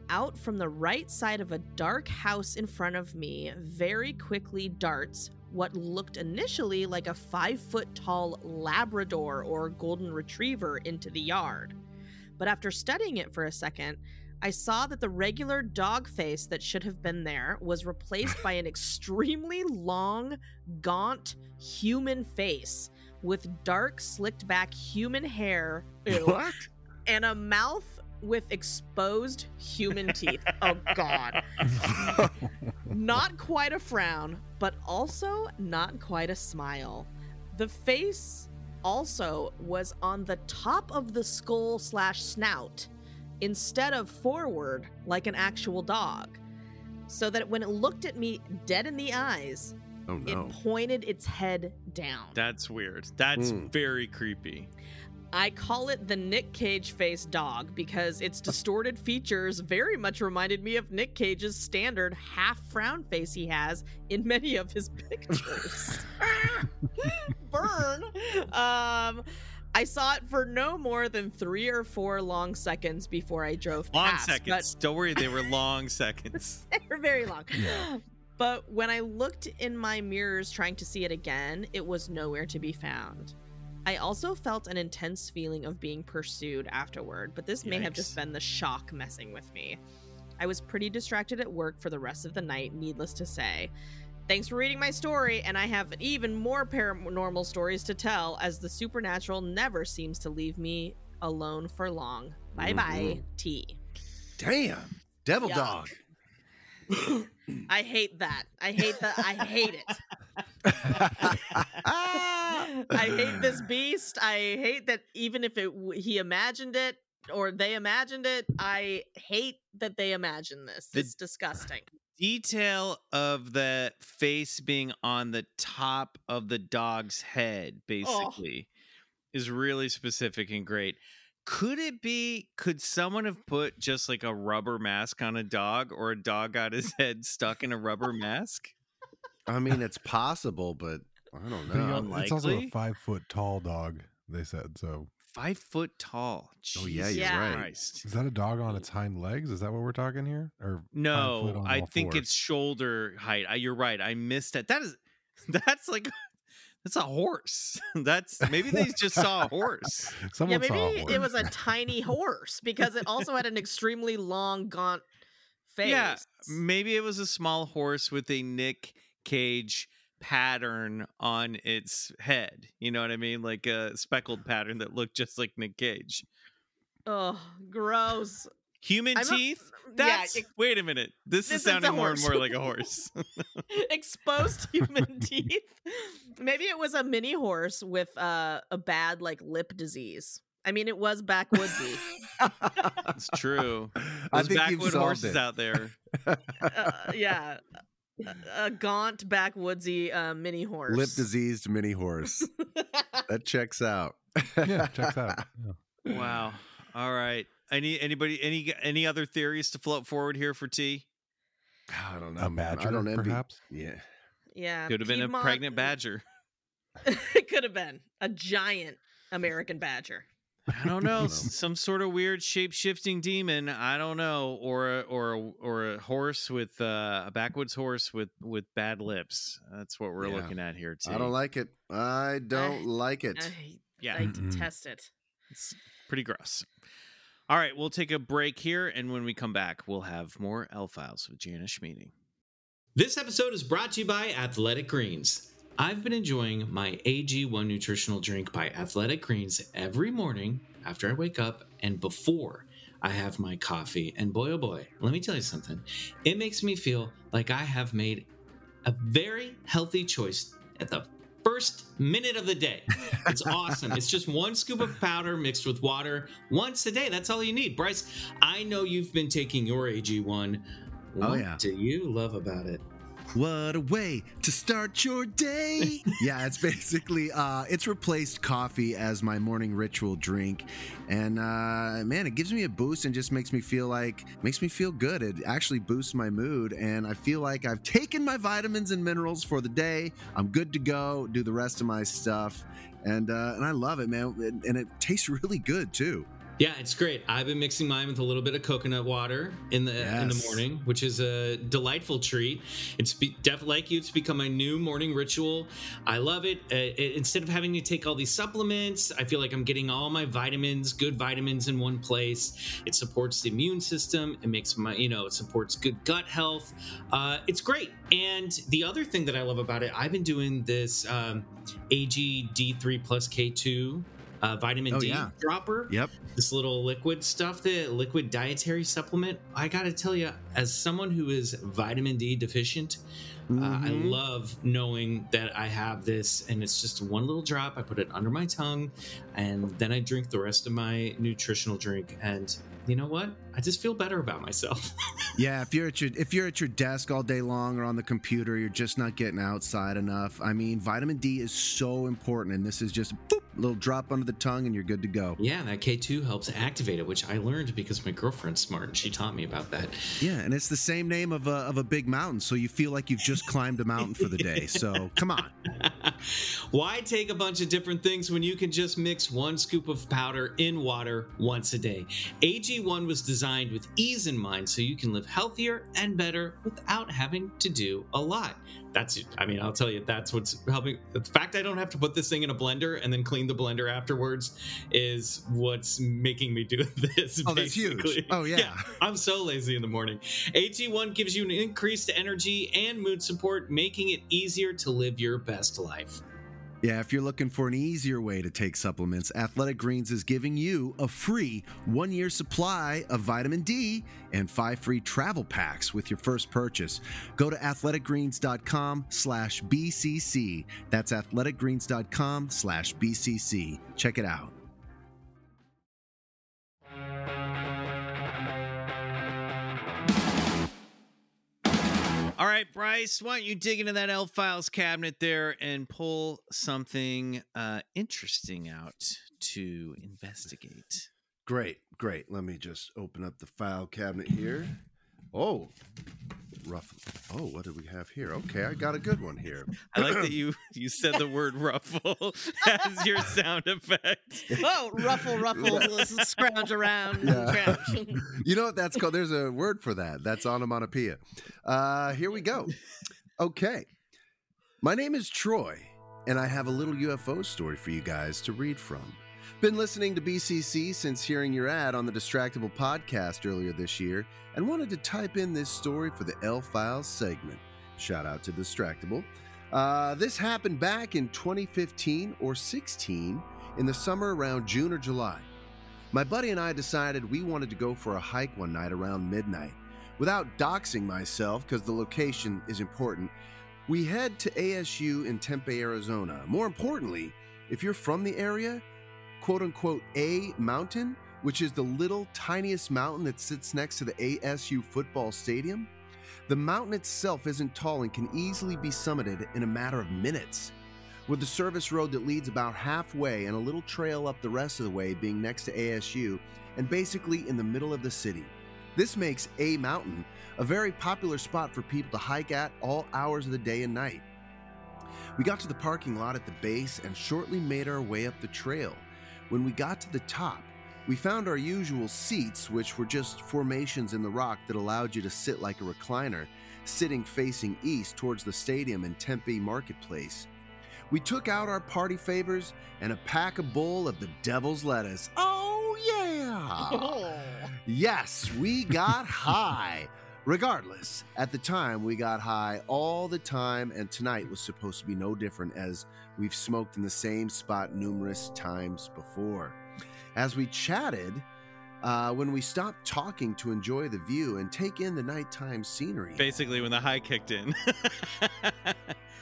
out from the right side of a dark house in front of me, very quickly darts what looked initially like a 5 foot tall labrador or golden retriever into the yard. But after studying it for a second, I saw that the regular dog face that should have been there was replaced by an extremely long, gaunt human face with dark, slicked back human hair ew, and a mouth with exposed human teeth. Oh, God. Not quite a frown, but also not quite a smile. The face also was on the top of the skull slash snout instead of forward like an actual dog. So that when it looked at me dead in the eyes, Oh no. it pointed its head down. That's weird. That's Hmm. very creepy. I call it the Nic Cage face dog because its distorted features very much reminded me of Nic Cage's standard half frown face he has in many of his pictures. Burn. Um I saw it for no more than three or four long seconds before I drove Long past. but- seconds. Don't worry, they were long seconds. they were very long. Yeah. But when I looked in my mirrors trying to see it again, it was nowhere to be found. I also felt an intense feeling of being pursued afterward, but this may have just been the shock messing with me. I was pretty distracted at work for the rest of the night, needless to say. Thanks for reading my story, and I have even more paranormal stories to tell as the supernatural never seems to leave me alone for long. Bye bye, mm-hmm. T. Damn. Devil Yuck. dog. I hate that. I hate that. I hate it. I hate this beast. I hate that even if it he imagined it or they imagined it, I hate that they imagined this. The- It's disgusting. Detail of the face being on the top of the dog's head, oh. basically, is really specific and great. Could it be? Could someone have put just like a rubber mask on a dog, or a dog got his head stuck in a rubber mask? I mean, it's possible, but I don't know. al- it's also a five foot tall dog. They said so. Five foot tall. Oh, yeah, you're Yeah. right. Christ. Is that a dog on its hind legs? Is that what we're talking here? Or No, I think fours? it's shoulder height. I, you're right. I missed it. That is, that's like, that's a horse. That's maybe they just saw a horse. Someone yeah, saw a maybe horse. it was a tiny horse because it also had an extremely long, gaunt face. Yeah, maybe it was a small horse with a Nic Cage pattern on its head. You know what I mean? Like a speckled pattern that looked just like Nic Cage. Oh, gross. Human I'm a- teeth? yeah, That's it- wait a minute. This, This is is sounding more and more like a horse. Exposed human teeth. Maybe it was a mini horse with uh, a bad like lip disease. I mean, it was backwoodsy. it's true. I Those think you've backwood solved horses it. out there. uh, yeah, a, a gaunt backwoodsy uh, mini horse. Lip diseased mini horse. That checks out. Yeah, checks out. Yeah. Wow. All right. Any anybody any any other theories to float forward here for T? I don't know. A man. badger, I don't envy. perhaps. Yeah. yeah, Could have been a pregnant badger. it could have been a giant American badger. I don't know. know. Some sort of weird shape shifting demon. I don't know. Or a, or a, or a horse with uh, a backwoods horse with with bad lips. That's what we're Yeah. looking at here. Too. I don't like it. I don't like it. I, Yeah. I detest it. It's pretty gross. All right, we'll take a break here, and when we come back, we'll have more L Files with Janice Schmieding. This episode is brought to you by Athletic Greens. I've been enjoying my AG1 nutritional drink by Athletic Greens every morning after I wake up and before I have my coffee. And boy, oh boy, let me tell you something. It makes me feel like I have made a very healthy choice at the first minute of the day. It's awesome. It's just one scoop of powder mixed with water once a day. That's all you need. Bryce, I know you've been taking your AG1. Oh, What yeah. do you love about it? What a way to start your day. yeah, it's basically uh, it's replaced coffee as my morning ritual drink, and uh, man, it gives me a boost and just makes me feel like makes me feel good. It actually boosts my mood, and I feel like I've taken my vitamins and minerals for the day. I'm good to go. Do the rest of my stuff, and uh, and I love it, man. And, and it tastes really good too. Yeah, it's great. I've been mixing mine with a little bit of coconut water in the in the morning, which is a delightful treat. It's be, def, like you, it's become my new morning ritual. I love it. Uh, it. Instead of having to take all these supplements, I feel like I'm getting all my vitamins, good vitamins in one place. It supports the immune system. It makes my, you know, it supports good gut health. Uh, it's great. And the other thing that I love about it, I've been doing this um, AG D3 plus K2 uh, vitamin Oh, D yeah. dropper Yep. this little liquid stuff, the liquid dietary supplement. I got to tell you, as someone who is vitamin D deficient, uh, I Mhm. love knowing that I have this and it's just one little drop. I put it under my tongue and then I drink the rest of my nutritional drink. And you know what? I just feel better about myself. Yeah, if you're at your if you're at your desk all day long or on the computer, you're just not getting outside enough. I mean, vitamin D is so important, and this is just boop, little drop under the tongue, and you're good to go. yeah, that K2 helps activate it, which I learned because my girlfriend's smart and she taught me about that. Yeah, and it's the same name of a of a big mountain, so you feel like you've just climbed a mountain for the day. So come on. Why take a bunch of different things when you can just mix one scoop of powder in water once a day? AG1 was designed with ease in mind so you can live healthier and better without having to do a lot. That's, I mean, I'll tell you, that's what's helping. The fact I don't have to put this thing in a blender and then clean the blender afterwards is what's making me do this. Oh, that's huge. basically. Oh, yeah. I'm so lazy in the morning. AG1 gives you an increased energy and mood support, making it easier to live your best life. Yeah, if you're looking for an easier way to take supplements, Athletic Greens is giving you a free one year supply of vitamin D and five free travel packs with your first purchase. Go to athleticgreens.com slash BCC. That's athleticgreens.com slash BCC. Check it out. All right, Bryce, why don't you dig into that L Files cabinet there and pull something uh, interesting out to investigate? Great, great. Let me just open up the file cabinet here. Oh, rough. Oh, what do we have here? Okay, I got a good one here. I like that you you said the word ruffle as your sound effect. Oh, ruffle, ruffle, scrounge around. Yeah. scrounge. you know what that's called? There's a word for that. That's onomatopoeia. Uh, here we go. Okay. My name is Troy, and I have a little UFO story for you guys to read from. Been listening to BCC since hearing your ad on the Distractible podcast earlier this year, and wanted to type in this story for the L Files segment. Shout out to Distractible. Uh, this happened back in 2015 or 16 in the summer around June or July. My buddy and I decided we wanted to go for a hike one night around midnight. Without doxing myself, because the location is important, we head to ASU in Tempe, Arizona. More importantly, if you're from the area, quote unquote A Mountain, which is the little tiniest mountain that sits next to the ASU football stadium, the mountain itself isn't tall and can easily be summited in a matter of minutes. With the service road that leads about halfway and a little trail up the rest of the way being next to ASU and basically in the middle of the city. This makes A Mountain a very popular spot for people to hike at all hours of the day and night. We got to the parking lot at the base and shortly made our way up the trail. When we got to the top, we found our usual seats, which were just formations in the rock that allowed you to sit like a recliner, sitting facing east towards the stadium and Tempe Marketplace. We took out our party favors and a pack a bowl of the devil's lettuce. Oh, yeah! Yes, we got high. Regardless, at the time we got high all the time, and tonight was supposed to be no different as we've smoked in the same spot numerous times before. As we chatted, uh, when we stopped talking to enjoy the view and take in the nighttime scenery, Basically, when the high kicked in.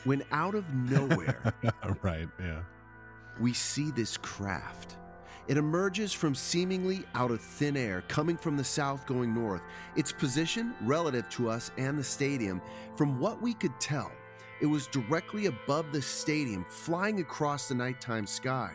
when out of nowhere right. Yeah. we see this craft. It emerges from seemingly out of thin air, coming from the south going north. Its position, relative to us and the stadium, from what we could tell, it was directly above the stadium, flying across the nighttime sky.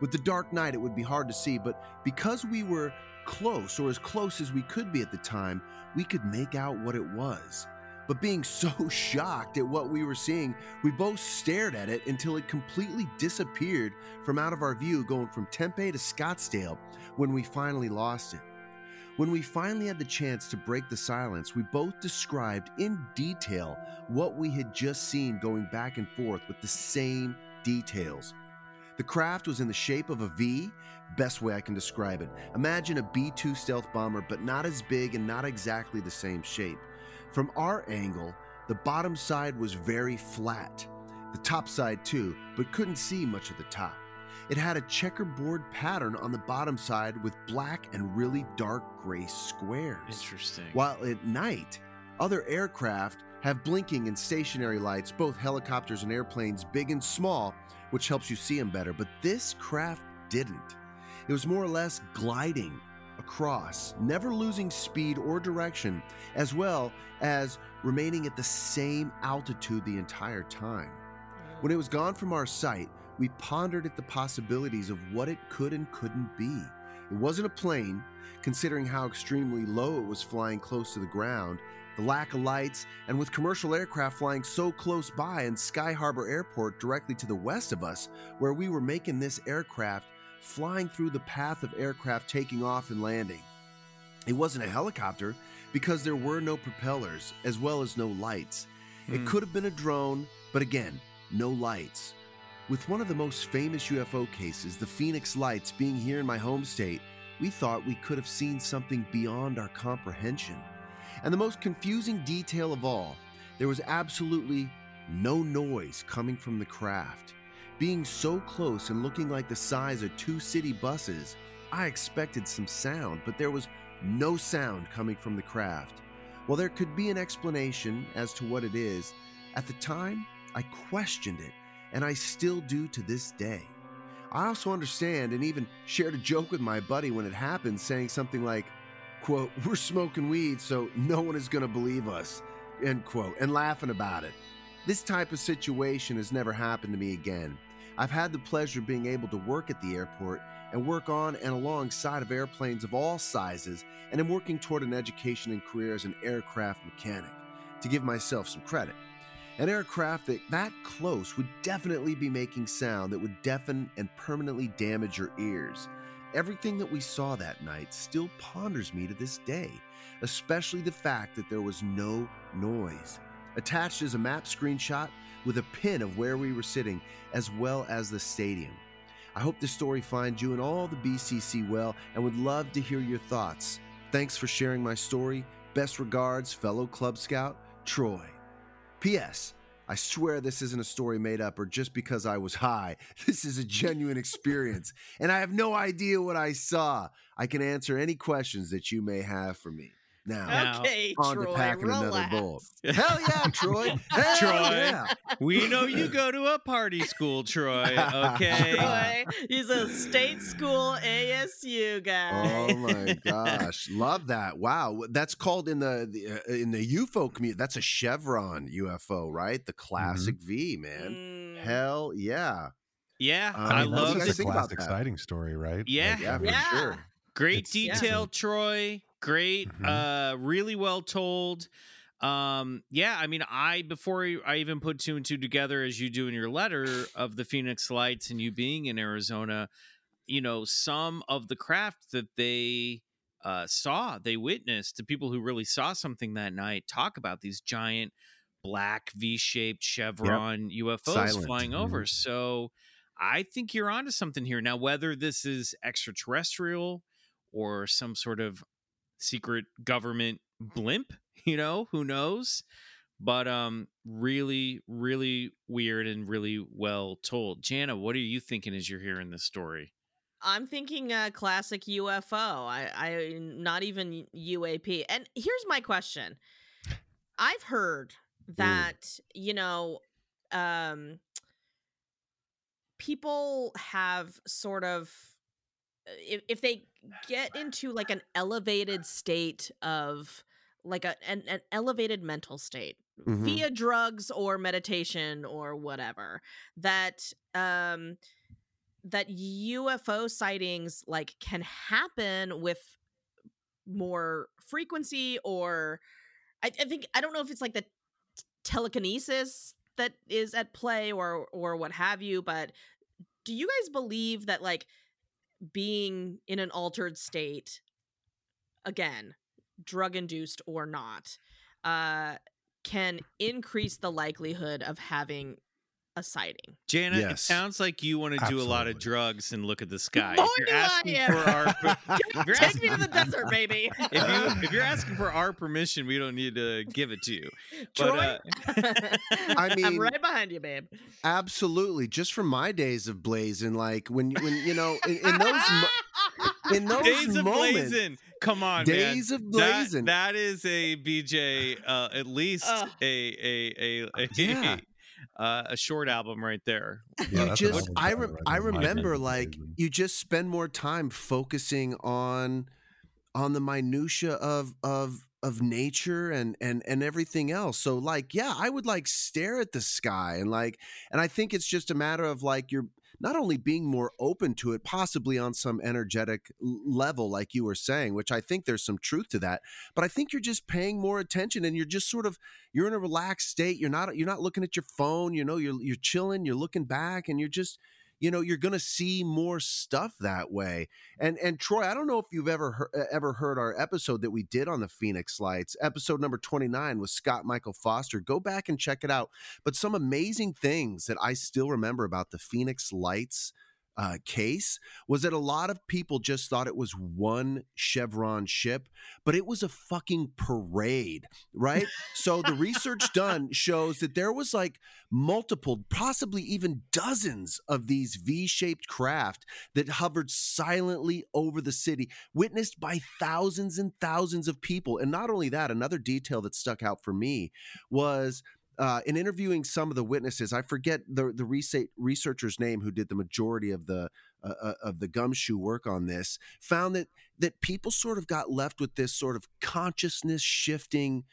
With the dark night, it would be hard to see, but because we were close, or as close as we could be at the time, we could make out what it was. But being so shocked at what we were seeing, we both stared at it until it completely disappeared from out of our view, going from Tempe to Scottsdale when we finally lost it. When we finally had the chance to break the silence, we both described in detail what we had just seen going back and forth with the same details. The craft was in the shape of a V, best way I can describe it. Imagine a B 2 stealth bomber, but not as big and not exactly the same shape. From our angle, the bottom side was very flat, the top side too, but couldn't see much of the top. It had a checkerboard pattern on the bottom side with black and really dark gray squares. Interesting. While at night, other aircraft have blinking and stationary lights, both helicopters and airplanes, big and small, which helps you see them better. But this craft didn't. It was more or less gliding across, never losing speed or direction, as well as remaining at the same altitude the entire time. When it was gone from our sight, we pondered at the possibilities of what it could and couldn't be. It wasn't a plane, considering how extremely low it was flying close to the ground, the lack of lights, and with commercial aircraft flying so close by and Sky Harbor Airport directly to the west of us, where we were making this aircraft flying through the path of aircraft taking off and landing. It wasn't a helicopter because there were no propellers as well as no lights. It Hmm. could have been a drone, but again, no lights. With one of the most famous UFO cases, the Phoenix Lights, being here in my home state, we thought we could have seen something beyond our comprehension. And the most confusing detail of all, there was absolutely no noise coming from the craft. Being so close and looking like the size of two city buses, I expected some sound, but there was no sound coming from the craft. While there could be an explanation as to what it is, at the time, I questioned it, and I still do to this day. I also understand and even shared a joke with my buddy when it happened, saying something like, quote, we're smoking weed, so no one is going to believe us, end quote, and laughing about it. This type of situation has never happened to me again. I've had the pleasure of being able to work at the airport and work on and alongside of airplanes of all sizes, and am working toward an education and career as an aircraft mechanic, to give myself some credit. An aircraft that that close would definitely be making sound that would deafen and permanently damage your ears. Everything that we saw that night still ponders me to this day, especially the fact that there was no noise. Attached is a map screenshot with a pin of where we were sitting, as well as the stadium. I hope this story finds you and all the BCC well and would love to hear your thoughts. Thanks for sharing my story. Best regards, fellow Club Scout, Troy. P.S. I swear this isn't a story made up or just because I was high. This is a genuine experience, and I have no idea what I saw. I can answer any questions that you may have for me. Now, Now, okay, on Troy, to packing another relax. bowl. Hell yeah, Troy! Hell Troy. yeah! We know you go to a party school, Troy. Okay. Troy, he's a state school ASU guy. Oh my gosh, love that! Wow, that's called in the, the uh, in the UFO community. That's a Chevron UFO, right? The classic V, man. Mm. Hell yeah! Yeah, Um, I love you that's a think about classic that? sighting story, right? Yeah. Yeah, for Yeah. sure. great It's- detail, Troy. Great, Mhm. uh, really well told. Um, yeah, I mean, I before I even put two and two together, as you do in your letter of the Phoenix Lights and you being in Arizona, you know, some of the craft that they uh, saw, they witnessed, the people who really saw something that night talk about these giant black V-shaped chevron UFOs Silent. flying over. So I think you're onto something here. Now, whether this is extraterrestrial or some sort of secret government blimp, you know, who knows? But um really, really weird and really well told. Jana, what are you thinking as you're hearing this story? I'm thinking a classic UFO. I, I not even UAP. And here's my question: I've heard that you know, um, people have sort of if, if they get into like an elevated state of like a an, an elevated mental state Mhm. via drugs or meditation or whatever that um that UFO sightings like can happen with more frequency or I, I think I don't know if it's like the t- telekinesis that is at play or or what have you but do you guys believe that like being in an altered state again drug induced or not uh can increase the likelihood of having a sighting Jana, it sounds like you want to do a lot of drugs and look at the sky. Boy, if you're do I asking am. for our you're take me to the desert baby if you if you're asking for our permission, we don't need to give it to you. But Troy, uh, I I'm mean- right behind you, babe. Absolutely. Just from my days of blazing, like when when you know in, in those mo- in those days of moments, blazing. Come on, days man. of That- blazing. that is a BJ, uh, at least Ugh. a a a a, Yeah. Uh, a short album right there. Yeah, you just I one rem- I remember favorite like you just spend more time focusing on on the minutia of of of nature and and and everything else. So like yeah, I would like stare at the sky and like and I think it's just a matter of like you're not only being more open to it possibly on some energetic level like you were saying which i think there's some truth to that but i think you're just paying more attention and you're just sort of you're in a relaxed state. You're not you're not looking at your phone you know you're you're chilling you're looking back and you're just you know you're going to see more stuff that way. And and troy i don't know if you've ever heard, ever heard our episode that we did on the phoenix lights episode number 29 with scott michael foster. Go back and check it out. But some amazing things that i still remember about the phoenix lights uh, case was that a lot of people just thought it was one Chevron ship, but it was a fucking parade, right? so the research done shows that there was like multiple, possibly even dozens of these V-shaped craft that hovered silently over the city, witnessed by thousands and thousands of people. And not only that, another detail that stuck out for me was uh, in interviewing some of the witnesses, I forget the the research, researcher's name who did the majority of the uh, uh, of the gumshoe work on this, found that that people sort of got left with this sort of consciousness shifting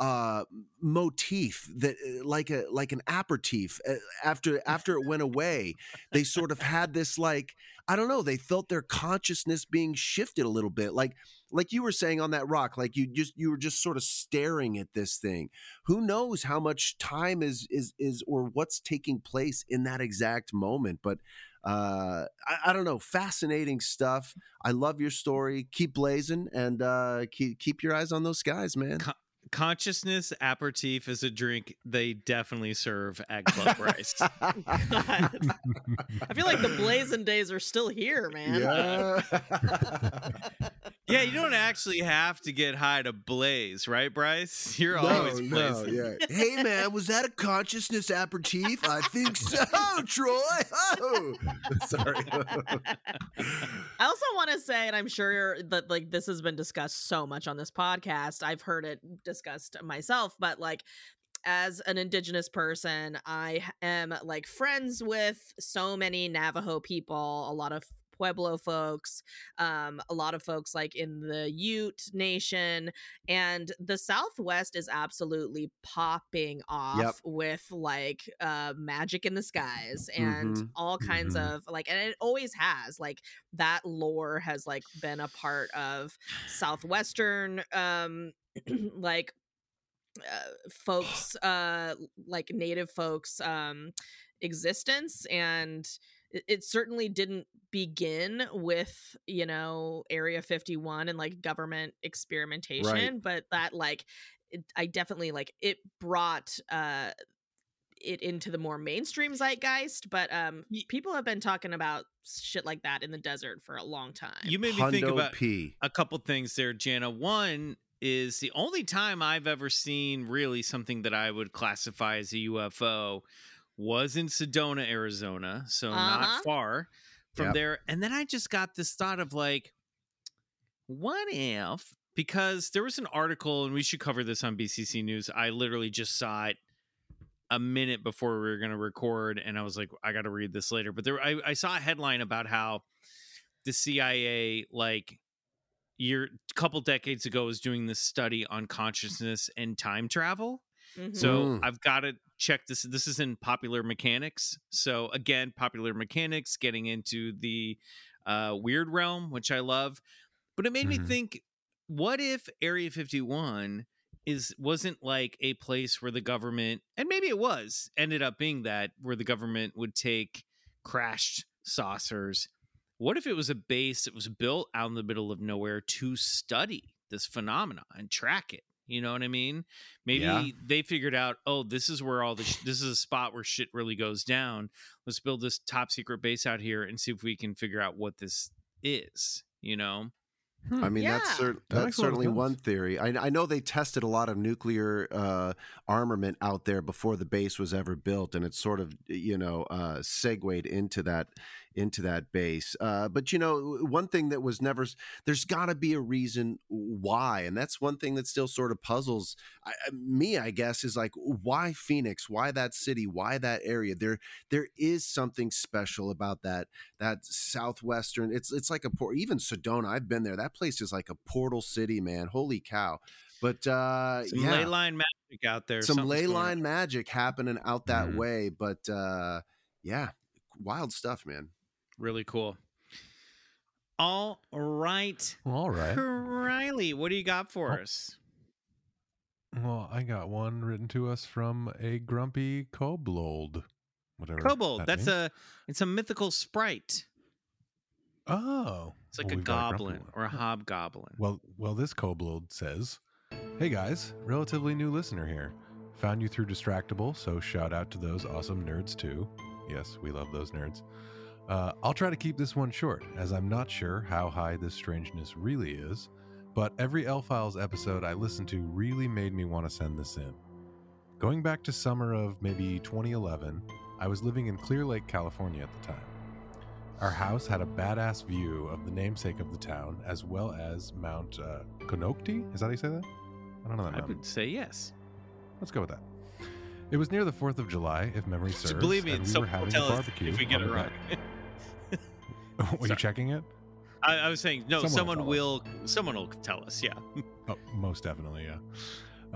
uh motif that uh, like a like an aperitif uh, after after it went away they sort of had this like i don't know they felt their consciousness being shifted a little bit like like you were saying on that rock like you just you were just sort of staring at this thing. Who knows how much time is is is or what's taking place in that exact moment but uh I, I don't know fascinating stuff. I love your story. Keep blazing and uh keep keep your eyes on those skies man Consciousness aperitif is a drink they definitely serve at Club Rice. I feel like the blazing days are still here, man. yeah yeah, Yeah, you don't actually have to get high to blaze, right, Bryce? You're always blazing. yeah. Hey, man, was that a consciousness aperitif? I think so, Troy. Oh, sorry. I also want to say, and I'm sure that like this has been discussed so much on this podcast. I've heard it discussed myself, but like as an indigenous person, I am like friends with so many Navajo people, a lot of Pueblo folks, um, a lot of folks like in the Ute Nation, and the Southwest is absolutely popping off Yep. with like uh, magic in the skies and Mhm. all kinds Mhm. of like, and it always has like that lore has like been a part of Southwestern, um, like uh, folks uh like native folks um existence and it, it certainly didn't begin with you know area 51 and like government experimentation but that like it, i definitely like it brought uh it into the more mainstream zeitgeist but um people have been talking about shit like that in the desert for a long time You made me think about P. a couple things there, Jana. One is the only time I've ever seen really something that I would classify as a UFO was in Sedona, Arizona. So Uh-huh. not far from Yep. there. And then I just got this thought of like, what if? Because there was an article, and we should cover this on BCC News. I literally just saw it a minute before we were going to record, and I was like, I got to read this later. But there, I, I saw a headline about how the CIA, like, year a couple decades ago, was doing this study on consciousness and time travel. Mhm. So Mm. I've got to check this. This is in Popular Mechanics. So again, Popular Mechanics getting into the uh, weird realm, which I love. But it made me Mhm. think: What if Area Fifty One is wasn't like a place where the government, and maybe it was, ended up being that where the government would take crashed saucers. What if it was a base that was built out in the middle of nowhere to study this phenomena and track it? You know what I mean? Maybe Yeah. they figured out, oh, this is where all the sh- this is a spot where shit really goes down. Let's build this top secret base out here and see if we can figure out what this is. You know? I mean, that's cer- That that's makes a lot of certainly one theory. I, I know they tested a lot of nuclear uh, armament out there before the base was ever built, and it sort of you know uh, segued into that into that base. Uh, but you know, one thing that was never there's got to be a reason why, and that's one thing that still sort of puzzles I, me. I guess is like why Phoenix, why that city, why that area. There there is something special about that that southwestern. It's it's like a port. Even Sedona, I've been there. That place is like a portal city, man. Holy cow! But uh, Some yeah, ley line magic out there. some ley line magic happening out that Mhm. way. But uh, yeah, wild stuff, man. Really cool. All right. All right. Riley, what do you got for Oh. us? Well, I got one written to us from a grumpy kobold. Whatever. Kobold. that That's means. a it's a mythical sprite. Oh. It's like well, a we've got grumpy goblin one. or a hobgoblin. Well, well, this kobold says, "Hey guys, relatively new listener here. Found you through Distractible, so shout out to those awesome nerds too. Yes, we love those nerds. Uh, I'll try to keep this one short, as I'm not sure how high this strangeness really is. But every L Files episode I listened to really made me want to send this in. Going back to summer of maybe 2011, I was living in Clear Lake, California at the time. Our house had a badass view of the namesake of the town, as well as Mount uh, Konocti. Is that how you say that? I don't know that I mountain. would say yes. Let's go with that. It was near the Fourth of July, if memory serves. So believe me, we someone were having tell a barbecue if we get it the wrong. deck. Were you checking it? I, I was saying no. Someone Someone, will. Someone will tell us. Yeah. Oh, most definitely, yeah.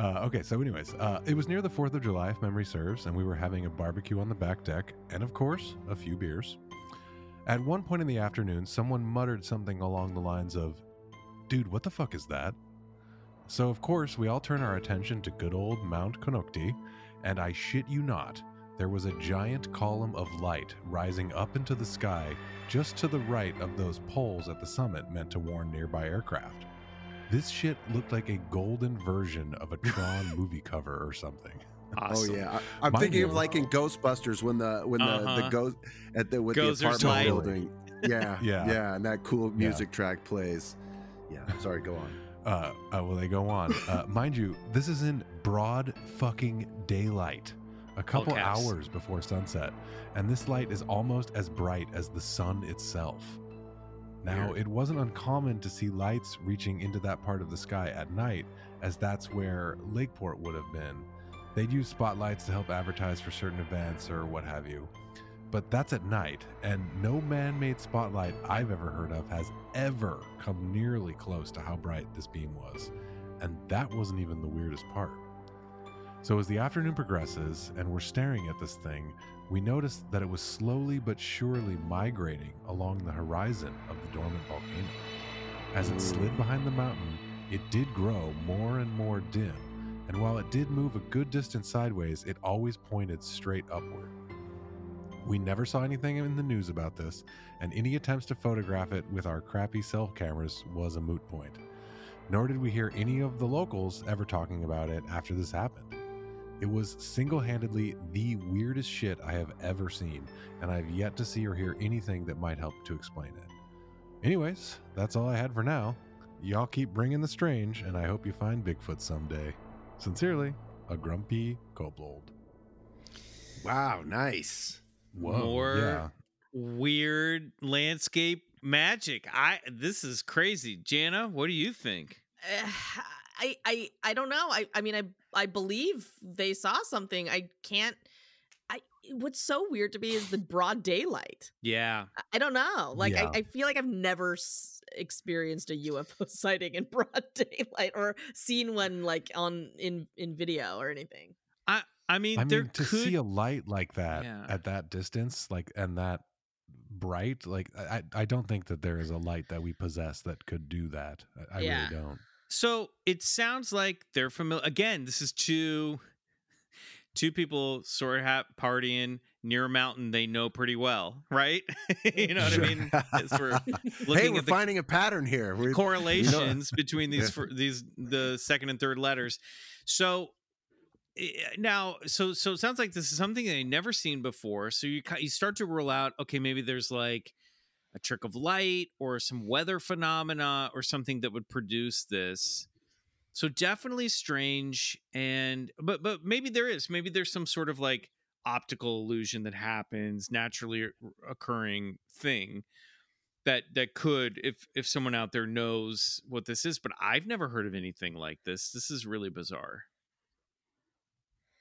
Uh, okay, so anyways, uh, it was near the Fourth of July, if memory serves, and we were having a barbecue on the back deck, and of course, a few beers. At one point in the afternoon, someone muttered something along the lines of, "Dude, what the fuck is that?" So of course, we all turn our attention to good old Mount Konocti, and I shit you not, there was a giant column of light rising up into the sky just to the right of those poles at the summit meant to warn nearby aircraft. This shit looked like a golden version of a Tron movie cover or something. Awesome. Oh yeah, I, I'm Mind thinking of like in Ghostbusters when the when the Uh-huh. the ghost at the with Gozer's the apartment light. building. Yeah, Yeah. yeah, and that cool music track plays. Yeah, sorry, go on. Uh, uh, will they go on? Uh, mind you, this is in broad fucking daylight, a couple hours before sunset, and this light is almost as bright as the sun itself. Now, Weird. it wasn't uncommon to see lights reaching into that part of the sky at night, as that's where Lakeport would have been. They'd use spotlights to help advertise for certain events or what have you. But that's at night, and no man made spotlight I've ever heard of has ever come nearly close to how bright this beam was. And that wasn't even the weirdest part. So, as the afternoon progresses and we're staring at this thing, we notice that it was slowly but surely migrating along the horizon of the dormant volcano. As it slid behind the mountain, it did grow more and more dim, and while it did move a good distance sideways, it always pointed straight upward. We never saw anything in the news about this, and any attempts to photograph it with our crappy cell cameras was a moot point. Nor did we hear any of the locals ever talking about it after this happened. It was single handedly the weirdest shit I have ever seen, and I've yet to see or hear anything that might help to explain it. Anyways, that's all I had for now. Y'all keep bringing the strange, and I hope you find Bigfoot someday. Sincerely, a grumpy kobold. Wow, nice. Whoa, More yeah. weird landscape magic. I this is crazy. Jana, what do you think? Uh, I I I don't know. I I mean I I believe they saw something. I can't. I what's so weird to me is the broad daylight. Yeah. I- I don't know. Like Yeah. I, I feel like I've never s- experienced a UFO sighting in broad daylight or seen one like on in in video or anything. I I mean I there mean, to could see a light like that Yeah. at that distance, like and that bright, like I, I don't think that there is a light that we possess that could do that. I, I Yeah. really don't. So it sounds like they're familiar. Again, this is two two people sort of ha- partying near a mountain they know pretty well, right? you know what I mean? As we're looking hey, we're finding a pattern here. We're, correlations between these Yeah. these the second and third letters. So eh, now, so so it sounds like this is something they never seen before. So you you start to rule out, okay, maybe there's like a trick of light or some weather phenomena or something that would produce this. So definitely strange and but but maybe there is maybe there's some sort of like optical illusion that happens naturally occurring thing that that could if if someone out there knows what this is but I've never heard of anything like this. This is really bizarre.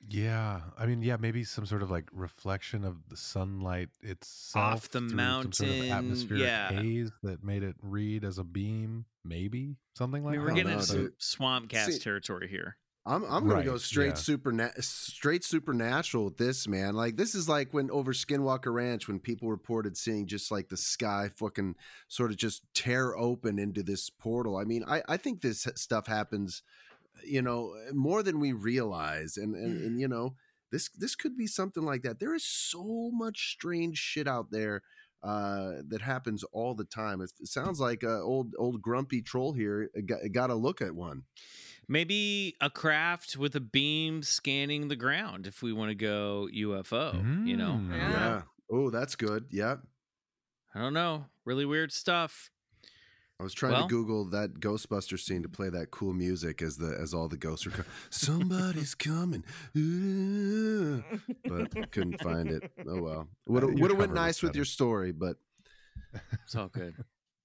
Yeah, I mean, yeah, maybe some sort of like reflection of the sunlight itself off the through some sort mountain, of atmospheric yeah. haze that made it read as a beam. Maybe something I like that. we're getting into some swamp cast See- territory here. I'm I'm gonna Right, go straight yeah. superna- straight supernatural with this man. Like this is like when over Skinwalker Ranch when people reported seeing just like the sky fucking sort of just tear open into this portal. I mean, I I think this stuff happens, you know, more than we realize, and and, and you know this this could be something like that. There is so much strange shit out there uh that happens all the time it, it sounds like uh, old old grumpy troll here uh, got, got to look at one Maybe a craft with a beam scanning the ground if we want to go UFO, you know. Mm. Yeah. yeah oh that's good yeah I don't know. Really weird stuff. I was trying Well- to Google that Ghostbuster scene to play that cool music as the as all the ghosts are coming. Somebody's coming, Ooh. but couldn't find it. Oh well, would have would have went cover was nice with your story, but It's all good.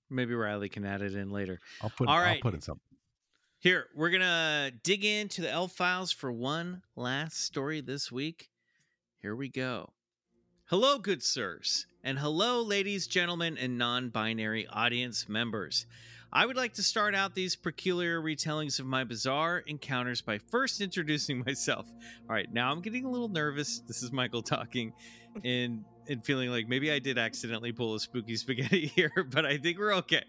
Maybe Riley can add it in later. I'll put. All I'll put in something. Here, we're going to dig into the L files for one last story this week. Here we go. Hello, good sirs, and hello, ladies, gentlemen, and non binary audience members. I would like to start out these peculiar retellings of my bizarre encounters by first introducing myself. All right, now I'm getting a little nervous. This is Michael talking and and feeling like maybe I did accidentally pull a spooky spaghetti here, but I think we're okay.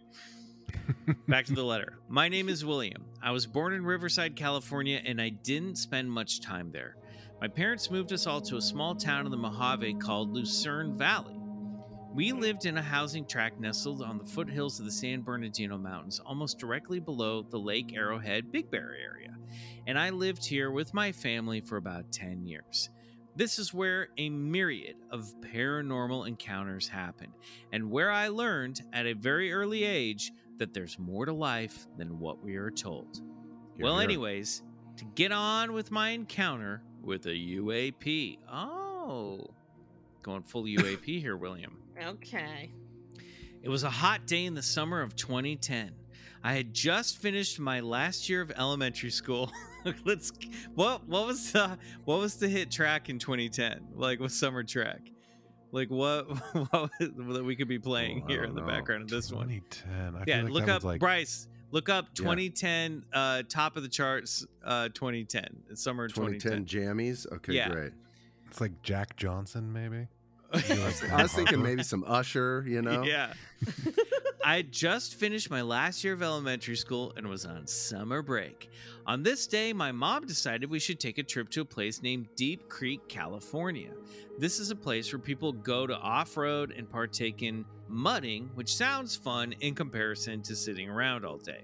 Back to the letter. My name is William. I was born in Riverside, California, and I didn't spend much time there. My parents moved us all to a small town in the Mojave called Lucerne Valley. We lived in a housing tract nestled on the foothills of the San Bernardino Mountains, almost directly below the Lake Arrowhead Big Bear area. And I lived here with my family for about 10 years. This is where a myriad of paranormal encounters happened, and where I learned at a very early age that there's more to life than what we are told. Here, well, here. anyways, to get on with my encounter with a UAP. Oh, going full UAP here, William. Okay. It was a hot day in the summer of 2010. I had just finished my last year of elementary school. Let's what what was the what was the hit track in 2010? Like what summer track? Like what what was- that we could be playing Oh, here in the know. background of this one? 2010. Yeah, like look up like, Bryce. Look up Yeah. 2010 uh top of the charts uh 2010. Summer 2010 2010. jammies. Okay, Yeah. great. It's like Jack Johnson, maybe. I was thinking maybe some Usher, you know? Yeah. I had just finished my last year of elementary school and was on summer break. On this day, my mom decided we should take a trip to a place named Deep Creek, California. This is a place where people go to off road and partake in mudding, which sounds fun in comparison to sitting around all day.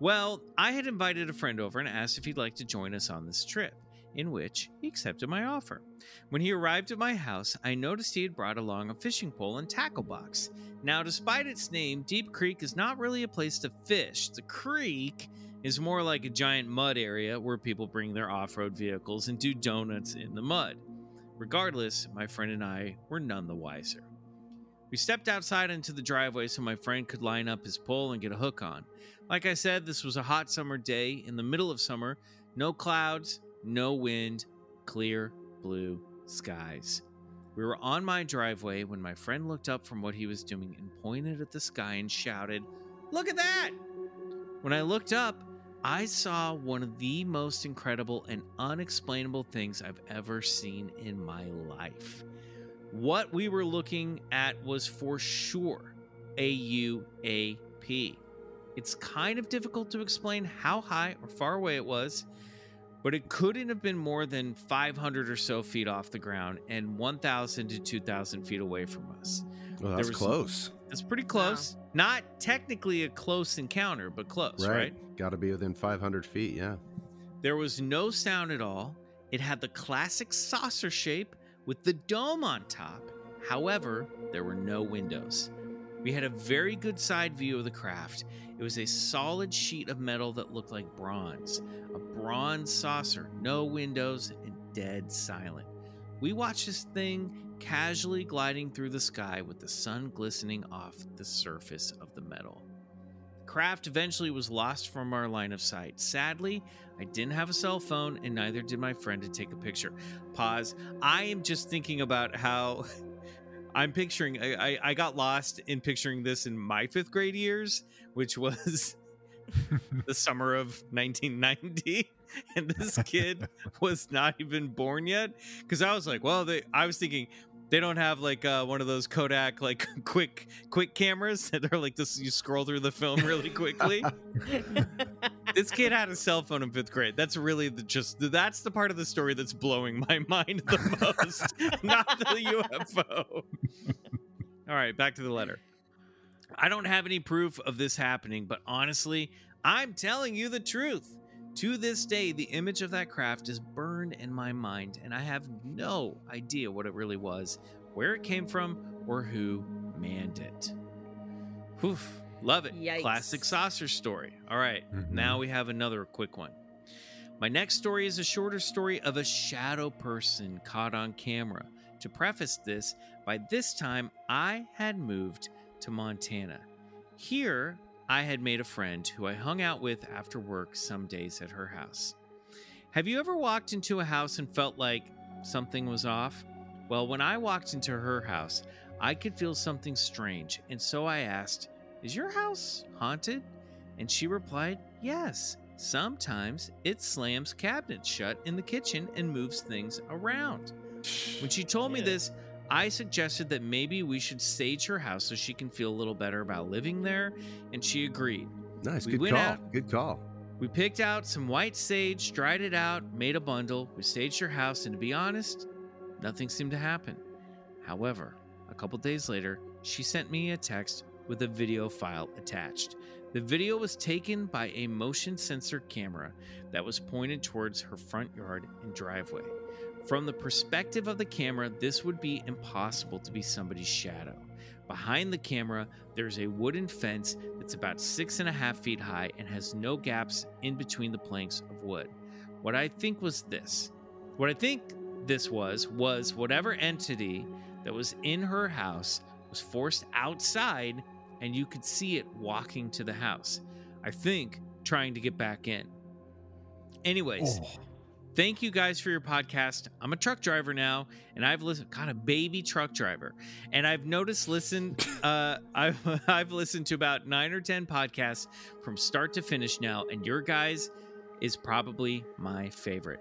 Well, I had invited a friend over and asked if he'd like to join us on this trip, in which he accepted my offer. When he arrived at my house, I noticed he had brought along a fishing pole and tackle box. Now, despite its name, Deep Creek is not really a place to fish. The creek is more like a giant mud area where people bring their off road vehicles and do donuts in the mud. Regardless, my friend and I were none the wiser. We stepped outside into the driveway so my friend could line up his pole and get a hook on. Like I said, this was a hot summer day in the middle of summer, no clouds, no wind, clear blue skies. We were on my driveway when my friend looked up from what he was doing and pointed at the sky and shouted, Look at that! When I looked up, I saw one of the most incredible and unexplainable things I've ever seen in my life. What we were looking at was for sure a UAP. It's kind of difficult to explain how high or far away it was, but it couldn't have been more than 500 or so feet off the ground and 1,000 to 2,000 feet away from us. Well, that's was- close, that's pretty close. Not technically a close encounter, but close, right? right? Got to be within 500 feet, yeah. There was no sound at all. It had the classic saucer shape with the dome on top. However, there were no windows. We had a very good side view of the craft. It was a solid sheet of metal that looked like bronze, a bronze saucer, no windows, and dead silent. We watched this thing casually gliding through the sky with the sun glistening off the surface of the metal. The craft eventually was lost from our line of sight. Sadly, I didn't have a cell phone, and neither did my friend to take a picture. Pause. I am just thinking about how I'm picturing. I, I, I got lost in picturing this in my fifth grade years, which was the summer of 1990, and this kid was not even born yet. Because I was like, well, they. I was thinking they don't have like uh, one of those Kodak like quick quick cameras that are like this. You scroll through the film really quickly this kid had a cell phone in fifth grade. That's really the just that's the part of the story that's blowing my mind the most, not the UFO. All right, back to the letter. I don't have any proof of this happening, but honestly, I'm telling you the truth. To this day, the image of that craft is burned in my mind, and I have no idea what it really was, where it came from, or who manned it. Whew, love it. Yikes. Classic saucer story. All right, Mhm. now we have another quick one. My next story is a shorter story of a shadow person caught on camera. To preface this, by this time I had moved to Montana. Here, I had made a friend who I hung out with after work some days at her house. Have you ever walked into a house and felt like something was off? Well, when I walked into her house, I could feel something strange, and so I asked, Is your house haunted? And she replied, Yes. Sometimes it slams cabinets shut in the kitchen and moves things around. When she told me this, I suggested that maybe we should stage her house so she can feel a little better about living there, and she agreed. Nice, We good call. out- Good call. We picked out some white sage, dried it out, made a bundle. We staged her house, and to be honest, nothing seemed to happen. However, a couple days later, she sent me a text with a video file attached. The video was taken by a motion sensor camera that was pointed towards her front yard and driveway. From the perspective of the camera, this would be impossible to be somebody's shadow. Behind the camera, there's a wooden fence that's about six and a half feet high and has no gaps in between the planks of wood. What I think was this. What I think this was, was whatever entity that was in her house was forced outside and you could see it walking to the house. I think trying to get back in. Anyways, Oh, thank you guys for your podcast. I'm a truck driver now, and I've listened, got a baby truck driver, and I've noticed listened. Uh, I've I've listened to about nine or ten podcasts from start to finish now, and your guys is probably my favorite.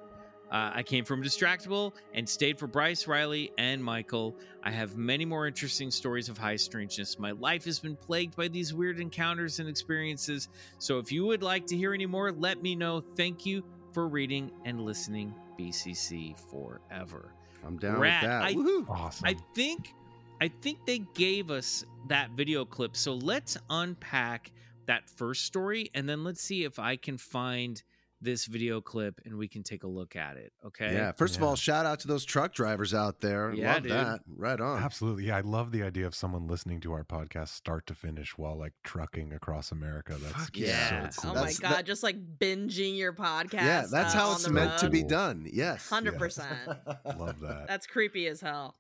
Uh, I came from Distractible and stayed for Bryce, Riley, and Michael. I have many more interesting stories of high strangeness. My life has been plagued by these weird encounters and experiences. So if you would like to hear any more, let me know. Thank you for reading and listening. BCC forever. I'm down Rad. with that. I- Woohoo. awesome. I think I think they gave us that video clip. So let's unpack that first story and then let's see if I can find this video clip and we can take a look at it. Okay. Yeah. First of all, shout out to those truck drivers out there. Yeah, Love dude. that. Right on. Absolutely. Yeah, I love the idea of someone listening to our podcast start to finish while like trucking across America. That's Fuck yeah. so cool. Oh That's- my god, that- just like binging your podcast. Yeah, that's uh, how it's the meant to be done. Yes. Hundred percent. Love that. That's creepy as hell.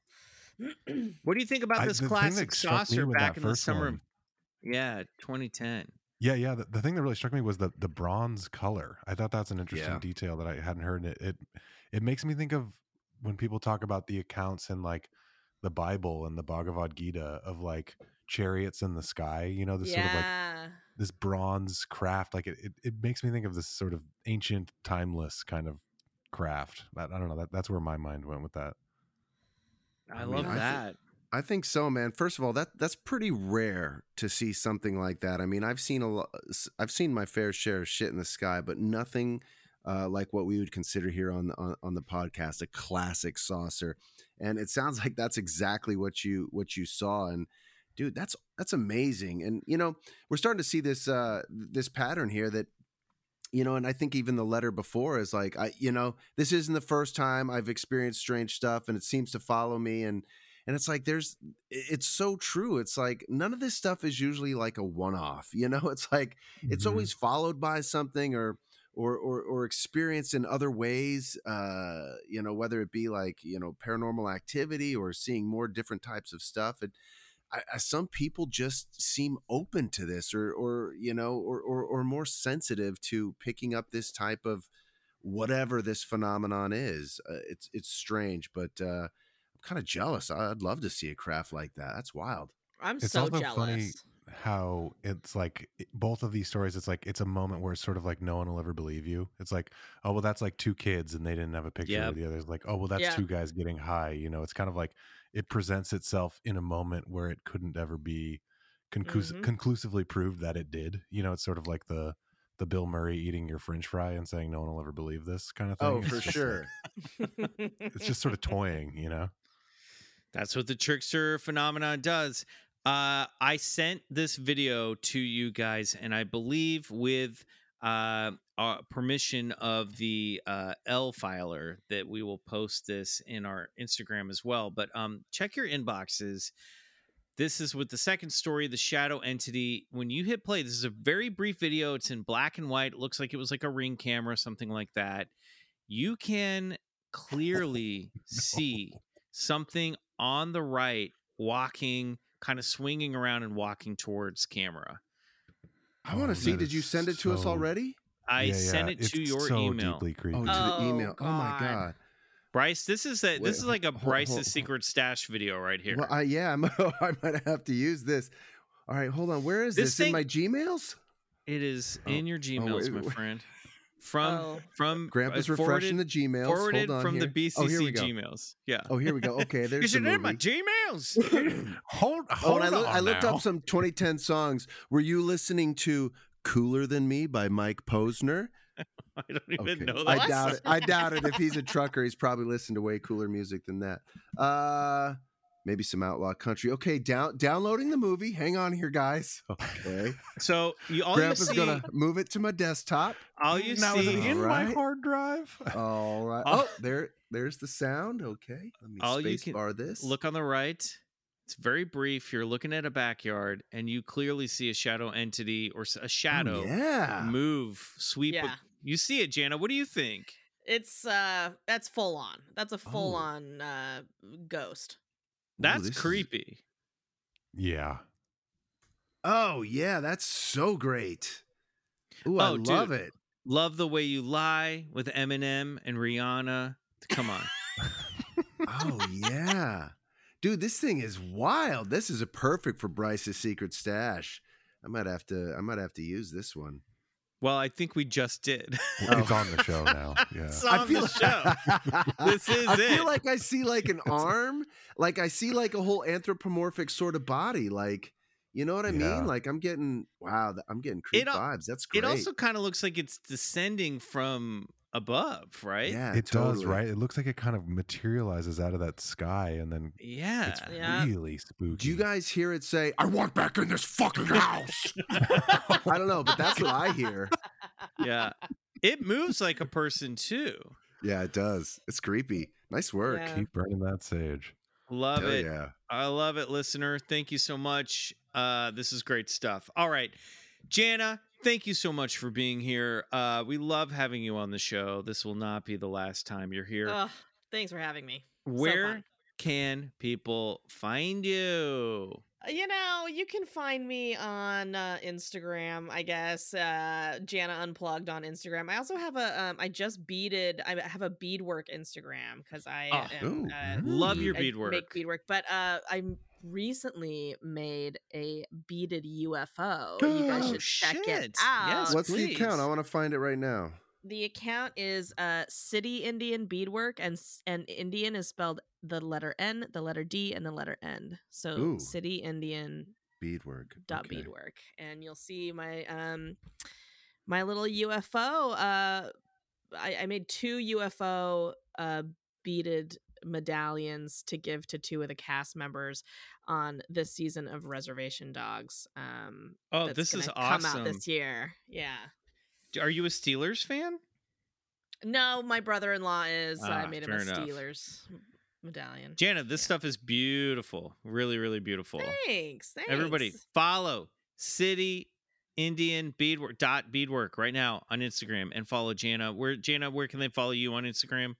What do you think about this the thing that classic struck saucer back in the summer? one- Yeah, 2010. Yeah, yeah. The, the thing that really struck me was the the bronze color. I thought that's an interesting Yeah. detail that I hadn't heard. It, it it makes me think of when people talk about the accounts in like the Bible and the Bhagavad Gita of like chariots in the sky. You know, this sort of like this bronze craft. Like it, it, it makes me think of this sort of ancient, timeless kind of craft. That, I don't know. That that's where my mind went with that. I, I mean, love I thi- that. I think so, man. First of all, that that's pretty rare to see something like that. I mean, I've seen a lot. I've seen my fair share of shit in the sky, but nothing uh, like what we would consider here on, on on the podcast a classic saucer. And it sounds like that's exactly what you what you saw. And dude, that's that's amazing. And you know, we're starting to see this uh, this pattern here that you know, and I think even the letter before is like, I, you know, this isn't the first time I've experienced strange stuff, and it seems to follow me, and and it's like there's, it's so true. It's like none of this stuff is usually like a one-off. You know, it's like it's Mhm. always followed by something or. Or, or, or experienced in other ways, uh, you know, whether it be like, you know, paranormal activity or seeing more different types of stuff. And I, I, some people just seem open to this or, or you know, or, or, or more sensitive to picking up this type of whatever this phenomenon is. Uh, it's, it's strange, but uh, kind of jealous. I'd love to see a craft like that. That's wild. I'm It's so also jealous. funny how it's like both of these stories it's like it's a moment where it's sort of like no one will ever believe you it's like oh well that's like two kids and they didn't have a picture Yep. of the others like oh well that's Yeah. two guys getting high you know it's kind of like it presents itself in a moment where it couldn't ever be conclus- Mhm. conclusively proved that it did you know it's sort of like the the bill murray eating your french fry and saying no one will ever believe this kind of thing Oh, It's for just like- sure. it's just sort of toying you know That's what the trickster phenomenon does. Uh, I sent this video to you guys, and I believe with uh, uh, permission of the uh, L filer that we will post this in our Instagram as well. But um, check your inboxes. This is with the second story, the shadow entity. When you hit play, this is a very brief video. It's in black and white. It looks like it was like a ring camera, something like that. You can clearly see something on the right walking, kind of swinging around and walking towards camera. I want Oh, to see. Did you send it to us already? I Yeah, sent yeah, it to it's your so email. deeply creepy Oh, to the Oh, email. Oh my God. god. Bryce, this is a this is like a hold- Bryce's hold- secret stash video right here. Well, I, yeah, I'm, I might have to use this. All right, hold on. Where is This this, thing- in my Gmails? it is Oh, in your oh, Gmails, wait, my wait. friend. From Oh. from Grandpa's uh, refreshing the Gmails. forwarded hold on from here. the BCC oh, here we go. Gmails. Yeah. Oh, here we go. Okay, you there's the should in my. Gmails. hold, Oh, hold and I, loo- on I looked now. up some 2010 songs. Were you listening to "Cooler Than Me" by Mike Posner? I don't even Okay. know I doubt it. I doubt it. If he's a trucker, he's probably listened to way cooler music than that. Uh, maybe some outlaw country. Okay, down downloading the movie. Hang on here, guys. Okay, So you all Grandpa's you see, gonna move it to my desktop. all you now is it see, in my hard drive All right. Oh. Oh, there, there's the sound. Okay, let me All you space can- bar this. look on the right. It's very brief. You're looking at a backyard, and you clearly see a shadow entity or a shadow Oh, yeah. move, sweep. a- Yeah. you see it, Jana. What do you think? It's uh that's full on. That's a Oh. full on uh ghost. That's this is- creepy. Yeah. Oh yeah, that's so great. Ooh, I Oh, dude. love it. Love the way you lie with Eminem and Rihanna. Come on. Oh yeah, dude, this thing is wild. This is a perfect for Bryce's secret stash. I might have to. I might have to use this one. Well, I think we just did. It's on the show now. Yeah. It's on the show. This is it. I it. feel like I see like an arm, like I see like a whole anthropomorphic sort of body. Like, you know what I Yeah. mean? Like I'm getting wow, I'm getting creep It vibes. That's great. It also kind of looks like it's descending from above, right? yeah, It does, right? It looks like it kind of materializes out of that sky and then Yeah. it's Yeah. really spooky. Do you guys hear it say, "I want back in this fucking house"? I don't know, but that's what I hear. yeah. It moves like a person too. Yeah, it does. It's creepy. Nice work. Yeah. keep burning that sage? Love Hell it. yeah. I love it, listener. Thank you so much. Uh, this is great stuff. All right. Jana, thank you so much for being here. Uh, we love having you on the show. This will not be the last time you're here. Ugh, thanks for having me. Where fun. can people find you? Uh, You know, you can find me on uh, Instagram, I guess. Uh, Jana Unplugged on Instagram. I also have a, um, I just beaded, I have a beadwork Instagram because I Oh, am, ooh, uh, love your I beadwork. Make beadwork, but uh, I m- recently made a beaded UFO. You guys Oh, should check shit. it Yes, out. What's the account? I want to find it right now. The account is uh, City Indian Beadwork, and and Indian is spelled the letter N, the letter D, and the letter N. So Ooh. City Indian Beadwork. dot Okay. beadwork and you'll see my um my little ufo uh i, I made two ufo uh beaded medallions to give to two of the cast members on this season of reservation dogs um Oh, this is gonna come awesome. out this year yeah Are you a Steelers fan? no my brother-in-law is i Ah, made him a enough. steelers medallion Jana, this Yeah. stuff is beautiful. Really, really beautiful. thanks thanks Everybody, follow City Indian Beadwork dot beadwork right now on Instagram and follow Jana. Where Jana, where can they follow you on Instagram?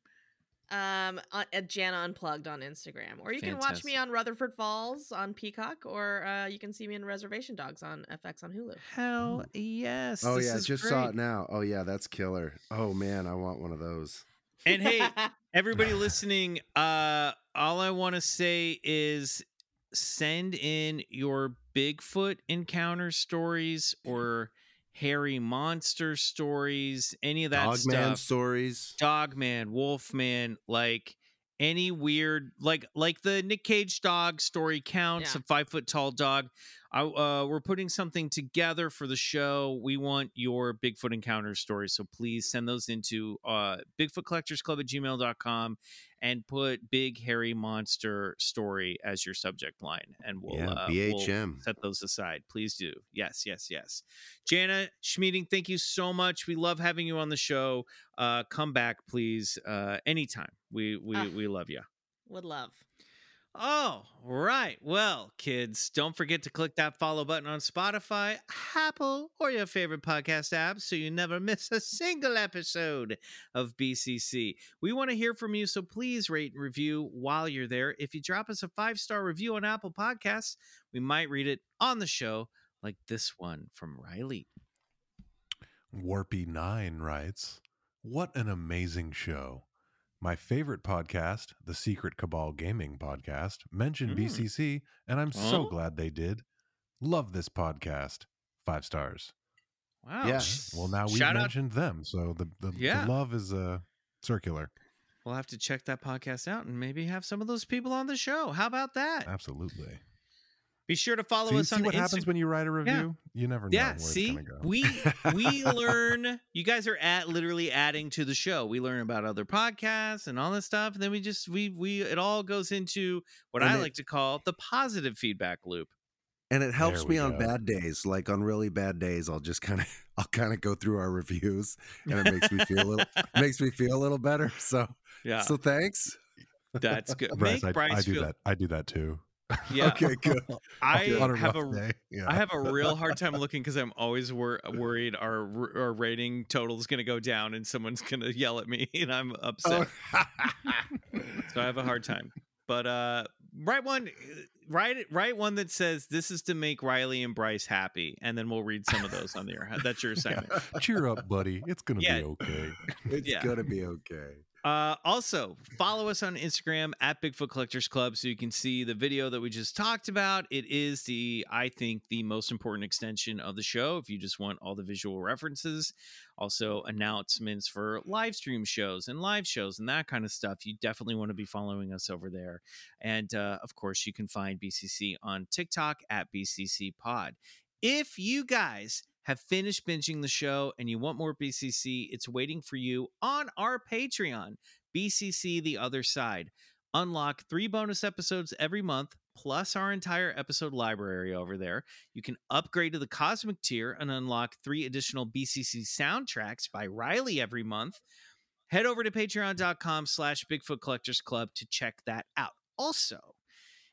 Um at Jana Unplugged on Instagram, or you can watch me on Rutherford Falls on Peacock, or uh, you can see me in Reservation Dogs on FX on Hulu. Hell yes. Oh this yeah, is just saw it now. Oh yeah, that's killer. Oh man, I want one of those. And hey, everybody listening, uh, all I want to say is send in your Bigfoot encounter stories or hairy monster stories, any of that stuff. Dogman stuff. stories. Dogman, Wolfman, like any weird, like like the Nic Cage dog story counts. Yeah. A five foot tall dog. I, uh, we're putting something together for the show. We want your Bigfoot encounter stories, so please send those into uh, Bigfoot Collectors Club at gmail.com and put Big Hairy Monster story as your subject line, and we'll Yeah, uh, we'll BHM. set those aside. Please do. Yes, yes, yes. Jana Schmieding, thank you so much. We love having you on the show. Uh, come back, please, uh, anytime. We we Ah. we love you. Would love. Oh, right. Well, kids, don't forget to click that follow button on Spotify, Apple, or your favorite podcast app so you never miss a single episode of BCC. We want to hear from you, so please rate and review while you're there. If you drop us a five star review on Apple Podcasts, we might read it on the show, like this one from Riley. Warpy9 writes, What an amazing show. My favorite podcast, the Secret Cabal Gaming Podcast, mentioned Mm. BCC, and I'm so Oh. glad they did. Love this podcast. Five stars. Wow. Yes. Well, now we've Shout out- mentioned them, so the, the, Yeah. the love is uh, circular. We'll have to check that podcast out and maybe have some of those people on the show. How about that? Absolutely. Be sure to follow So you us see on what happens when you write a review? You never know Yeah, where see, it's going to go. we we learn. You guys are at literally adding to the show. We learn about other podcasts and all this stuff, and then we just we we it all goes into what And I it- like to call the positive feedback loop. And it helps me we on bad days. Like on really bad days, I'll just kind of I'll kind of go through our reviews and it makes me feel a little makes me feel a little better. So Yeah, so thanks. that's good. Bryce, Make I, Bryce I do feel that. I do that too. Yeah. Okay, good. I have a yeah. I have a real hard time looking because I'm always wor- worried our our rating total is going to go down and someone's going to yell at me and I'm upset. so I have a hard time. But uh, write one, write write one that says this is to make Riley and Bryce happy, and then we'll read some of those on the air. That's your assignment. Cheer up, buddy. It's gonna Yeah. be okay. It's Yeah. gonna be okay. Uh, also, follow us on Instagram at Bigfoot Collectors Club so you can see the video that we just talked about. It is the, I think, the most important extension of the show if you just want all the visual references. Also, announcements for live stream shows and live shows and that kind of stuff. You definitely want to be following us over there. And uh, of course, you can find BCC on TikTok at BCC Pod. If you guys have finished binging the show and you want more BCC, it's waiting for you on our Patreon, BCC The Other Side. Unlock three bonus episodes every month, plus our entire episode library over there. You can upgrade to the Cosmic tier and unlock three additional BCC soundtracks by Riley every month. Head over to patreon.com slash Bigfoot Collectors Club to check that out. Also,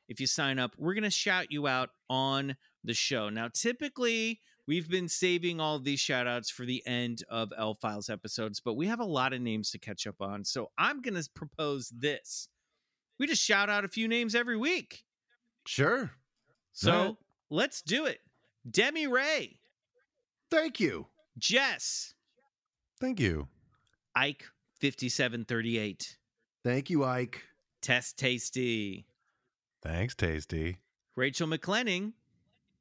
if you sign up, we're going to shout you out on the show. Now, typically, we've been saving all these shout outs for the end of L Files episodes, but we have a lot of names to catch up on. So I'm going to propose this. We just shout out a few names every week. Sure. So Alright. let's do it. Demi Ray, Thank you. Jess, Thank you. Ike 5738, Thank you, Ike. Test Tasty, Thanks, Tasty. Rachel McClenning,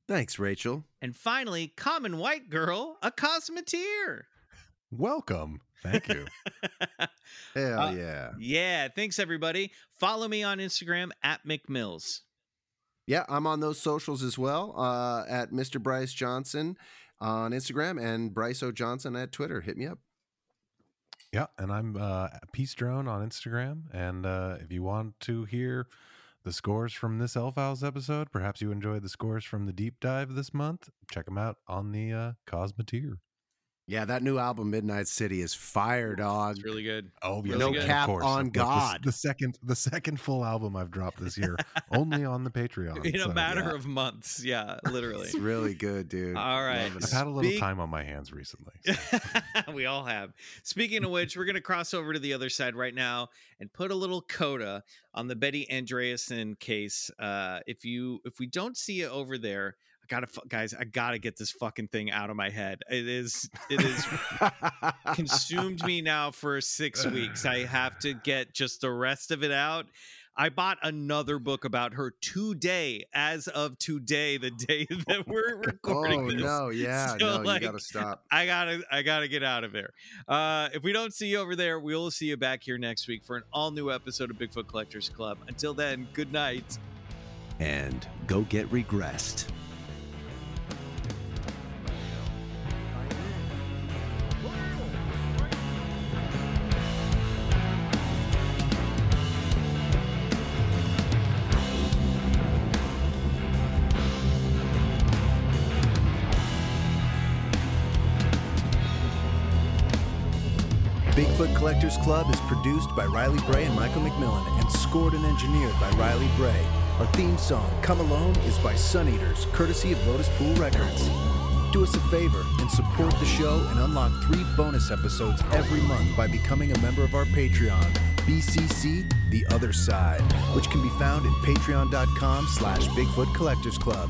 Thanks, Rachel. and finally, Common White Girl, a Cosmeteer. Welcome. Thank you. Hell Uh, yeah. Yeah, thanks everybody. Follow me on Instagram at McMills. Yeah, I'm on those socials as well uh, at Mr. Bryce Johnson on Instagram and Bryce O. Johnson at Twitter. Hit me up. yeah, and I'm uh, Peace Drone on Instagram. And uh, if you want to hear the scores from this L Files episode, perhaps you enjoyed the scores from the deep dive this month. Check them out on the uh, Cosmeteer. Yeah, that new album, Midnight City, is fire, dog. It's really good. Oh, Really No good. of cap course. on Look, the God. The, second, the second full album I've dropped this year, only on the Patreon. In a matter yeah. of months. Yeah, literally. It's really good, dude. All right. I've had a little Speak- time on my hands recently. so- we all have. Speaking of which, we're going to cross over to the other side right now and put a little coda on the Betty Andreasson case. Uh, if you if we don't see it over there, I gotta guys, I gotta get this fucking thing out of my head. It is it is consumed me now for six weeks. I have to get just the rest of it out. I bought another book about her today, as of today, the day that we're recording oh this. no, yeah, So, no, like, you gotta stop. I gotta I gotta get out of there. Uh, if we don't see you over there, we will see you back here next week for an all new episode of Bigfoot Collectors Club. Until then, good night. And go get regressed. Club is produced by Riley Bray and Michael McMillan and scored and engineered by Riley Bray. Our theme song, Come Alone, is by Suneaters, courtesy of Lotus Pool Records. Do us a favor and support the show and unlock three bonus episodes every month by becoming a member of our Patreon, BCC The Other Side, which can be found at patreon.com slash Bigfoot Collectors Club.